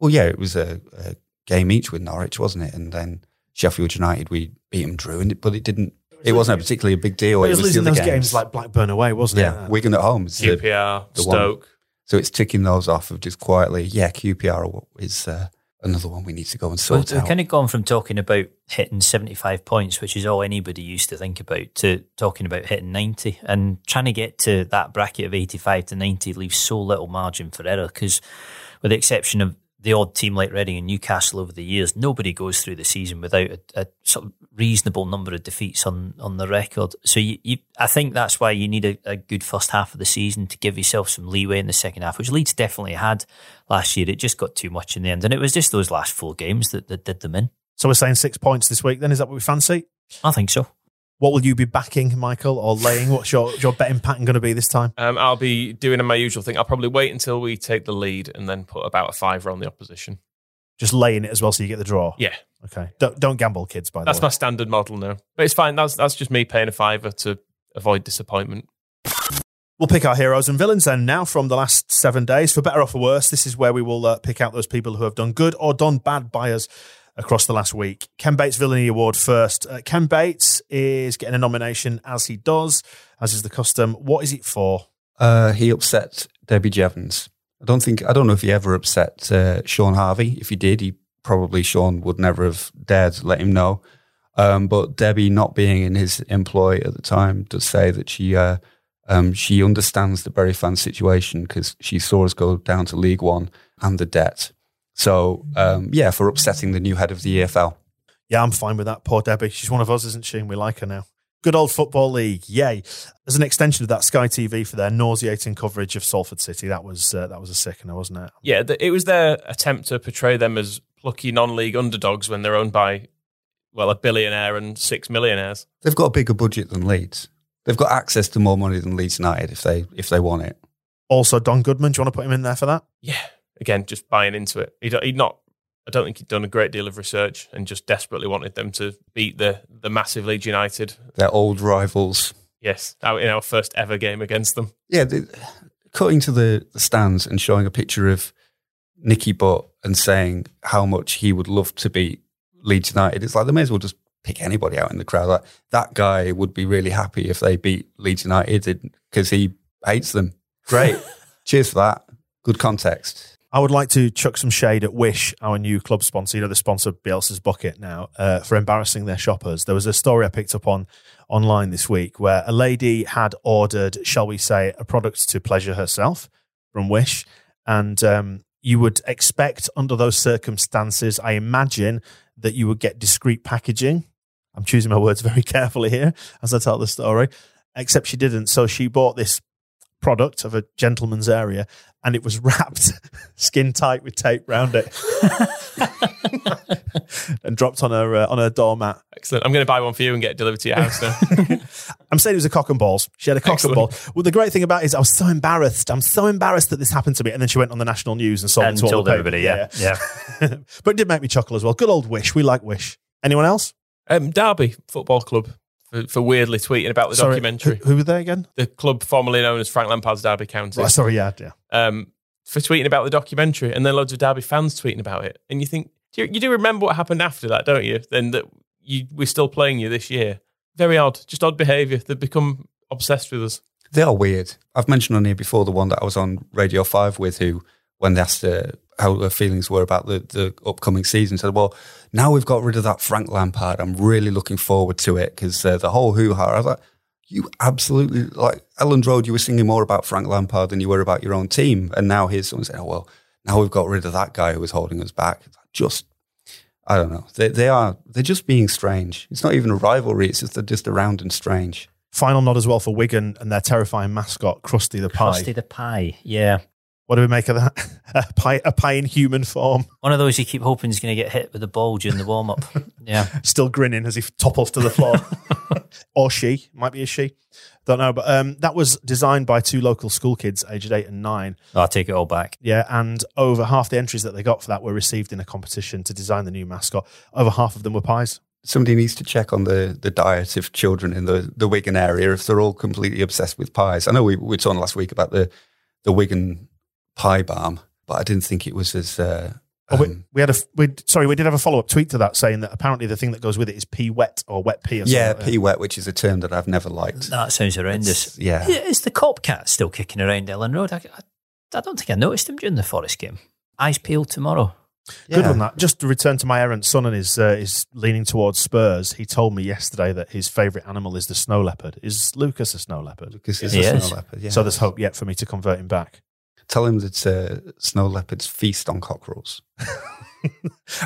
Well, yeah, it was a, a game each with Norwich, wasn't it? And then Sheffield United, we beat them, drew, and it, but it didn't. It wasn't a particularly a big deal. But it was the losing other those games. like Blackburn away, wasn't yeah, it? Yeah, Wigan at home. is the- QPR, the one. Stoke. So it's ticking those off of just quietly. Yeah, QPR is uh, another one we need to go and So sort we've out. kind of gone from talking about hitting 75 points, which is all anybody used to think about, to talking about hitting 90. And trying to get to that bracket of 85 to 90 leaves so little margin for error because, with the exception of the odd team like Reading and Newcastle over the years, nobody goes through the season without a, a sort of reasonable number of defeats on, on the record. So you, you, I think that's why you need a, a good first half of the season to give yourself some leeway in the second half, which Leeds definitely had last year. It just got too much in the end. And it was just those last four games that, that did them in. So we're saying six points this week. Then is that what we fancy? I think so. What will you be backing, Michael, or laying? What's your your betting pattern going to be this time? Um, I'll be doing my usual thing. I'll probably wait until we take the lead and then put about a fiver on the opposition. Just laying it as well, so you get the draw. Yeah, Okay. Don't don't gamble, kids. By the that's way. my standard model now. But it's fine. That's that's just me paying a fiver to avoid disappointment. We'll pick our heroes and villains then now from the last seven days. For better or for worse, this is where we will uh, pick out those people who have done good or done bad by us across the last week. Ken Bates Villainy Award first. Uh, Ken Bates is getting a nomination as he does, as is the custom. What is it for? Uh, he upset Debbie Jevans. I don't think I don't know if he ever upset uh, Shaun Harvey. If he did, he probably Shaun would never have dared let him know. Um, but Debbie, not being in his employ at the time, does say that she uh, um, she understands the Bury fan situation because she saw us go down to League One and the debt. So um, yeah, for upsetting the new head of the EFL. Yeah, I'm fine with that. Poor Debbie. She's one of us, isn't she? And we like her now. Good old Football League. Yay. As an extension of that, Sky TV for their nauseating coverage of Salford City. That was uh, that was a sickener, wasn't it? Yeah, it was their attempt to portray them as plucky non-league underdogs when they're owned by, well, a billionaire and six millionaires. They've got a bigger budget than Leeds. They've got access to more money than Leeds United if they if they want it. Also, Don Goodman. Do you want to put him in there for that? Yeah, again, just buying into it. He'd, he'd not. I don't think he'd done a great deal of research and just desperately wanted them to beat the the massive Leeds United. Their old rivals. Yes, out in our first ever game against them. Yeah, they, cutting to the, the stands and showing a picture of Nicky Butt and saying how much he would love to beat Leeds United. It's like they may as well just pick anybody out in the crowd. Like that guy would be really happy if they beat Leeds United because he hates them. Great. Cheers for that. Good context. I would like to chuck some shade at Wish, our new club sponsor, you know, the sponsor of Bielsa's Bucket now, uh, for embarrassing their shoppers. There was a story I picked up on online this week where a lady had ordered, shall we say, a product to pleasure herself from Wish. And um, you would expect, under those circumstances, I imagine, that you would get discreet packaging. I'm choosing my words very carefully here as I tell the story, except she didn't. So she bought this product of a gentleman's area and it was wrapped skin tight with tape round it and dropped on her uh, on her doormat. Excellent. I'm going to buy one for you and get it delivered to your house now. I'm saying it was a cock and balls. She had a cock Excellent. and ball. Well, the great thing about it is I was so embarrassed. I'm so embarrassed that this happened to me. And then she went on the national news and sold And it to told the papers. everybody, yeah. Yeah. but it did make me chuckle as well. Good old Wish. We like Wish. Anyone else? um, Derby Football Club for, for weirdly tweeting about the Sorry, documentary. Who, who were they again? the club formerly known as Frank Lampard's Derby County. Right, sorry, yeah, yeah. um, for tweeting about the documentary, and then loads of Derby fans tweeting about it. And you think do you, you do remember what happened after that, don't you? Then that you we're still playing you this year. Very odd, just odd behaviour. They've become obsessed with us. They are weird. I've mentioned on here before the one that I was on Radio 5 with who, when they asked her how her feelings were about the, the upcoming season, said, Well, now we've got rid of that Frank Lampard. I'm really looking forward to it because uh, the whole hoo ha. I was like, You absolutely, like Elland Road, you were singing more about Frank Lampard than you were about your own team. And now here's someone saying, Oh, well, now we've got rid of that guy who was holding us back. Just, I don't know. They, they are, they're just being strange. It's not even a rivalry, it's just they're just around and strange. Final nod as well for Wigan and their terrifying mascot, Krusty the Pie. Krusty the Pie. Yeah. What do we make of that? a pie, a pie in human form, One of those you keep hoping is going to get hit with a ball during the warm up. yeah. still grinning as he topples to the floor. or she, might be a she. Don't know. But um, that was designed by two local school kids, aged eight and nine. I'll take it all back. Yeah, and over half the entries that they got for that were received in a competition to design the new mascot. Over half of them were pies. somebody needs to check on the, the diet of children in the, the Wigan area if they're all completely obsessed with pies. I know we, we were talking last week about the, the Wigan pie barm, but I didn't think it was as. Uh, Oh, we, um, we had a we sorry we did have a follow up tweet to that saying that apparently the thing that goes with it is pea wet or wet pea. Or yeah, something. pea wet, which is a term that I've never liked. That sounds horrendous. yeah. Is the Kop Kat still kicking around Elland Road? I, I, I don't think I noticed him during the Forest game. Eyes peeled tomorrow. Good Yeah. on that. Just to return to my errant son and his uh, is leaning towards Spurs. He told me yesterday that his favourite animal is the snow leopard. Is Lucas a snow leopard? Lucas is He a is. snow leopard. Yeah. So there's hope yet for me to convert him back. Tell him that uh, snow leopards feast on cockerels.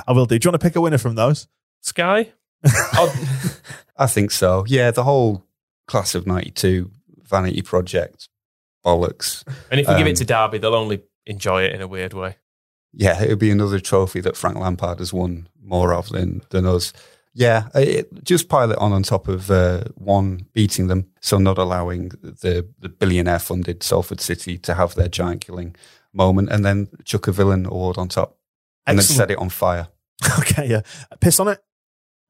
I will do. Do you want to pick a winner from those? Sky. Oh, I think so. Yeah, the whole class of 92 vanity project bollocks. and if we give Um, it to Derby, they'll only enjoy it in a weird way. Yeah, it would be another trophy that Frank Lampard has won more of than, than us. Yeah, it, just pile it on on top of uh, one beating them, so not allowing the, the billionaire funded Salford City to have their giant killing moment, and then chuck a villain award on top, and Excellent. then set it on fire. Okay, yeah. Piss on it?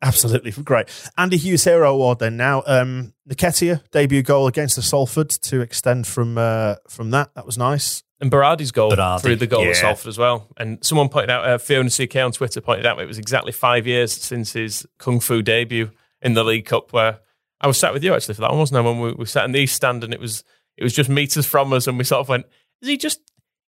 Absolutely great. Andy Hughes Hero Award then now. Um Nketiah, debut goal against the Salford to extend from uh, from that. That was nice. And Berardi's goal Berardi, through the goal yeah. at Salford as well. And someone pointed out, uh, Fiona CK on Twitter pointed out it was exactly five years since his Kung Fu debut in the League Cup, where I was sat with you actually for that one, wasn't I? When we, we sat in the East Stand and it was it was just meters from us, and we sort of went, "Is he just?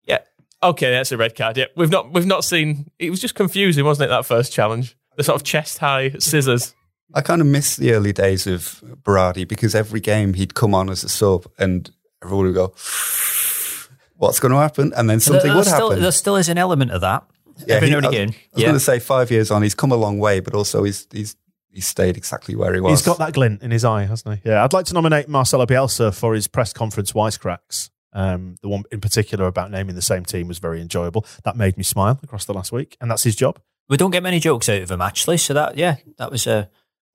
Yeah, okay, that's a red card. Yeah, we've not we've not seen. It was just confusing, wasn't it? That first challenge, the sort of chest high scissors. I kind of miss the early days of Berardi because every game he'd come on as a sub and everyone would go, "What's going to happen?" And then something there, would still, happen. There still is an element of that. Yeah, Every he- now and I was- again. I was Yeah. going to say five years on, he's come a long way, but also he's he's he's stayed exactly where he was. He's got that glint in his eye, hasn't he? Yeah, I'd like to nominate Marcelo Bielsa for his press conference wisecracks. Um, the one in particular about naming the same team was very enjoyable. That made me smile across the last week, and that's his job. We don't get many jokes out of him actually, so that yeah, that was uh,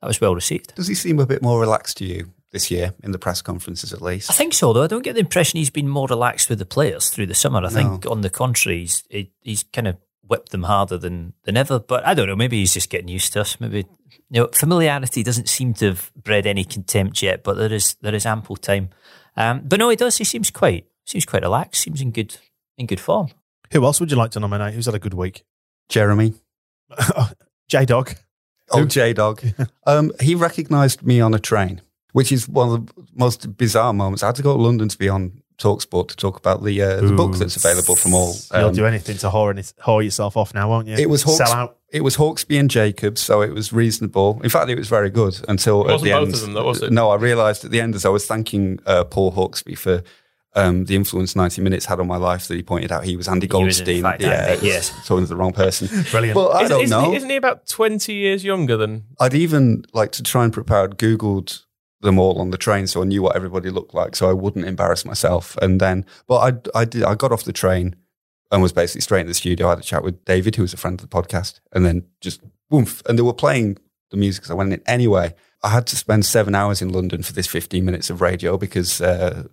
that was well received. Does he seem a bit more relaxed to you this year in the press conferences, at least? I think so, though. I don't get the impression he's been more relaxed with the players through the summer. I think, on the contrary, he's, he, he's kind of whipped them harder than, than ever. But I don't know. Maybe he's just getting used to us. Maybe you know, familiarity doesn't seem to have bred any contempt yet. But there is there is ample time. Um, but no, he does. He seems quite seems quite relaxed. Seems in good in good form. Who else would you like to nominate? Who's had a good week? Jeremy. J Dog. Oh, J Dog. um, he recognised me on a train, which is one of the most bizarre moments. I had to go to London to be on Talksport to talk about the uh, the book that's available from all. You'll um, do anything to whore, any, whore yourself off now, won't you? It was Hawks, sell out. It was Hawksbee and Jacobs, so it was reasonable. In fact, it was very good until It at wasn't the both end. of them, though, was it? No, I realised at the end as I was thanking uh, Paul Hawksbee for um, the influence ninety minutes had on my life that he pointed out he was Andy He was Goldstein. fact yeah, Andy, yes. talking to the wrong person. Brilliant. But I Isn't- don't isn't know. He, isn't he about 20 years younger than. I'd even like to try and prepare. I'd Googled them all on the train, so I knew what everybody looked like, so I wouldn't embarrass myself. And then, but I, I did. I got off the train and was basically straight in the studio. I had a chat with David, who was a friend of the podcast, and then just woof. And they were playing the music, so I went in anyway. I had to spend seven hours in London for this 15 minutes of radio because uh,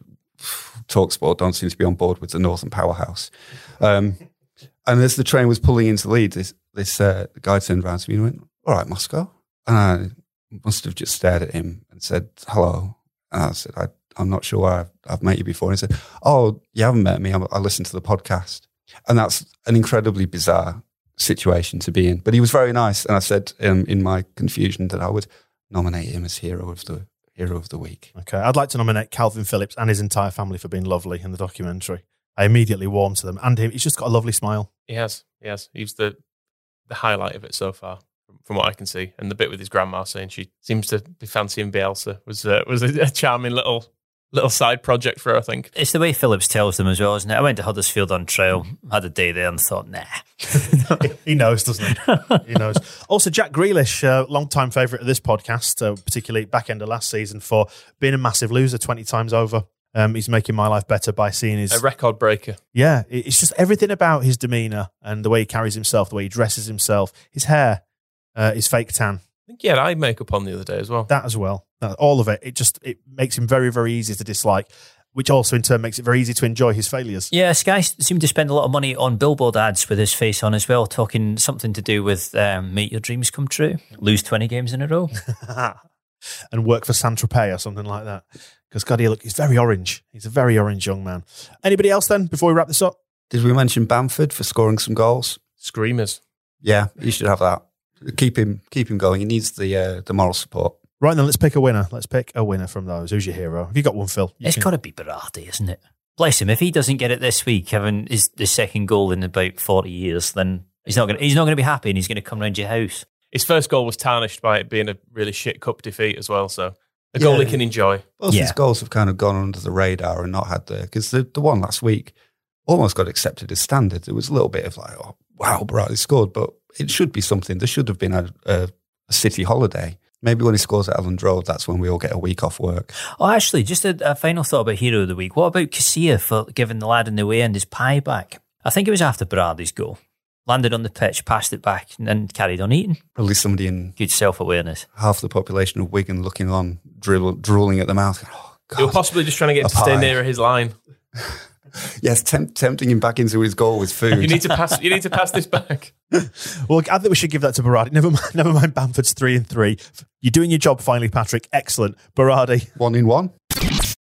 Talksport don't seem to be on board with the Northern Powerhouse. Um, and as the train was pulling into Leeds, this, this uh, guy turned around to me and went, All right, Moscow. And I must have just stared at him and said, Hello. And I said, I, I'm not sure I've, I've met you before. And he said, Oh, you haven't met me. I, I listened to the podcast. And that's an incredibly bizarre situation to be in. But he was very nice. And I said um, in my confusion that I would nominate him as hero of the hero of the week. Okay, I'd like to nominate Kalvin Phillips and his entire family for being lovely in the documentary. I immediately warmed to them, and him. He's just got a lovely smile. He has. He has. He's the, the highlight of it so far, from, from what I can see. And the bit with his grandma saying she seems to be fancying Bielsa was, uh, was a, a charming little little side project for her, I think. It's the way Phillips tells them as well, isn't it? I went to Huddersfield on trail, had a day there, and thought, nah. he knows, doesn't he? he knows. Also, Jack Grealish, uh, long-time favourite of this podcast, uh, particularly back end of last season, for being a massive loser 20 times over. Um, he's making my life better by seeing his A record breaker. Yeah, it's just everything about his demeanor and the way he carries himself, the way he dresses himself, his hair, uh, his fake tan, I think he had eye makeup on the other day as well. that as well. That, all of it. It just it makes him very, very easy to dislike, which also in turn makes it very easy to enjoy his failures. Yeah, Sky seemed to spend a lot of money on billboard ads with his face on as well, talking something to do with um, make your dreams come true, lose 20 games in a row. and work for Saint Tropez or something like that. Because God, he look, he's very orange. He's a very orange young man. Anybody else then before we wrap this up? Did we mention Bamford for scoring some goals? Screamers. Yeah, you should have that. Keep him keep him going. He needs the uh, the moral support. Right then, let's pick a winner. Let's pick a winner from those. Who's your hero? Have you got one, Phil? You It's can- got to be Berardi, isn't it? Bless him. If he doesn't get it this week, having his, his second goal in about 40 years, then he's not going to he's not going to be happy and he's going to come round your house. His first goal was tarnished by it being a really shit cup defeat as well. So a goal Yeah. he can enjoy. Both Yeah. his goals have kind of gone under the radar and not had the because the, the one last week almost got accepted as standard. There was a little bit of like, oh wow, Bradley scored, but it should be something. There should have been a, a, a city holiday. Maybe when he scores at Elland Road, that's when we all get a week off work. Oh, actually, just a, a final thought about Hero of the Week. What about Casilla for giving the lad in the way and his pie back? I think it was after Berardi's goal. Landed on the pitch, passed it back, and then carried on eating. At least somebody in Good self awareness. half the population of Wigan looking on, drool, drooling at the mouth. Oh, They were possibly just trying to get him A to stay pie. nearer his line. Yes, temp- tempting him back into his goal with food. You need to pass. You need to pass this back. Well, I think we should give that to Berardi. Never mind, never mind Bamford's three and three. You're doing your job finally, Patrick. Excellent. Berardi. one in one.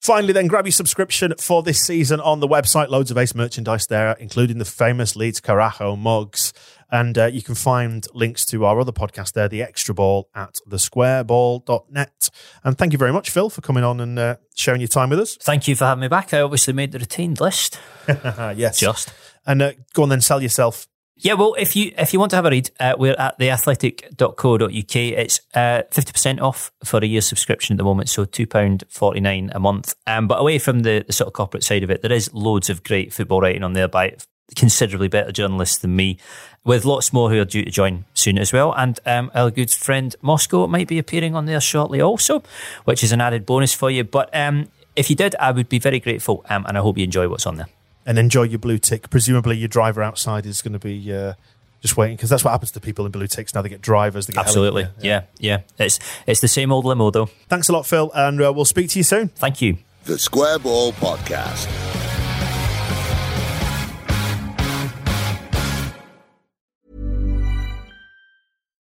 Finally, then grab your subscription for this season on the website. Loads of Ace merchandise there, including the famous Leeds Carajo mugs. And uh, you can find links to our other podcast there, The Extra Ball, at thesquareball.net. And thank you very much, Phil, for coming on and uh, sharing your time with us. Thank you for having me back. I obviously made the retained list. yes. Just. And uh, go on then, sell yourself. Yeah, well, if you if you want to have a read, uh, we're at theathletic.co.uk. It's uh, 50% off for a year subscription at the moment, so £2.49 a month. Um, but away from the, the sort of corporate side of it, there is loads of great football writing on there by considerably better journalists than me, with lots more who are due to join soon as well. And um, our good friend Moscow might be appearing on there shortly also, which is an added bonus for you. But um, if you did, I would be very grateful, um, and I hope you enjoy what's on there. And enjoy your blue tick. Presumably, your driver outside is going to be uh, just waiting because that's what happens to people in blue ticks now. They get drivers. They get Absolutely, heli- yeah. yeah, It's it's the same old limo though. Thanks a lot, Phil, and uh, we'll speak to you soon. Thank you. The Square Ball Podcast.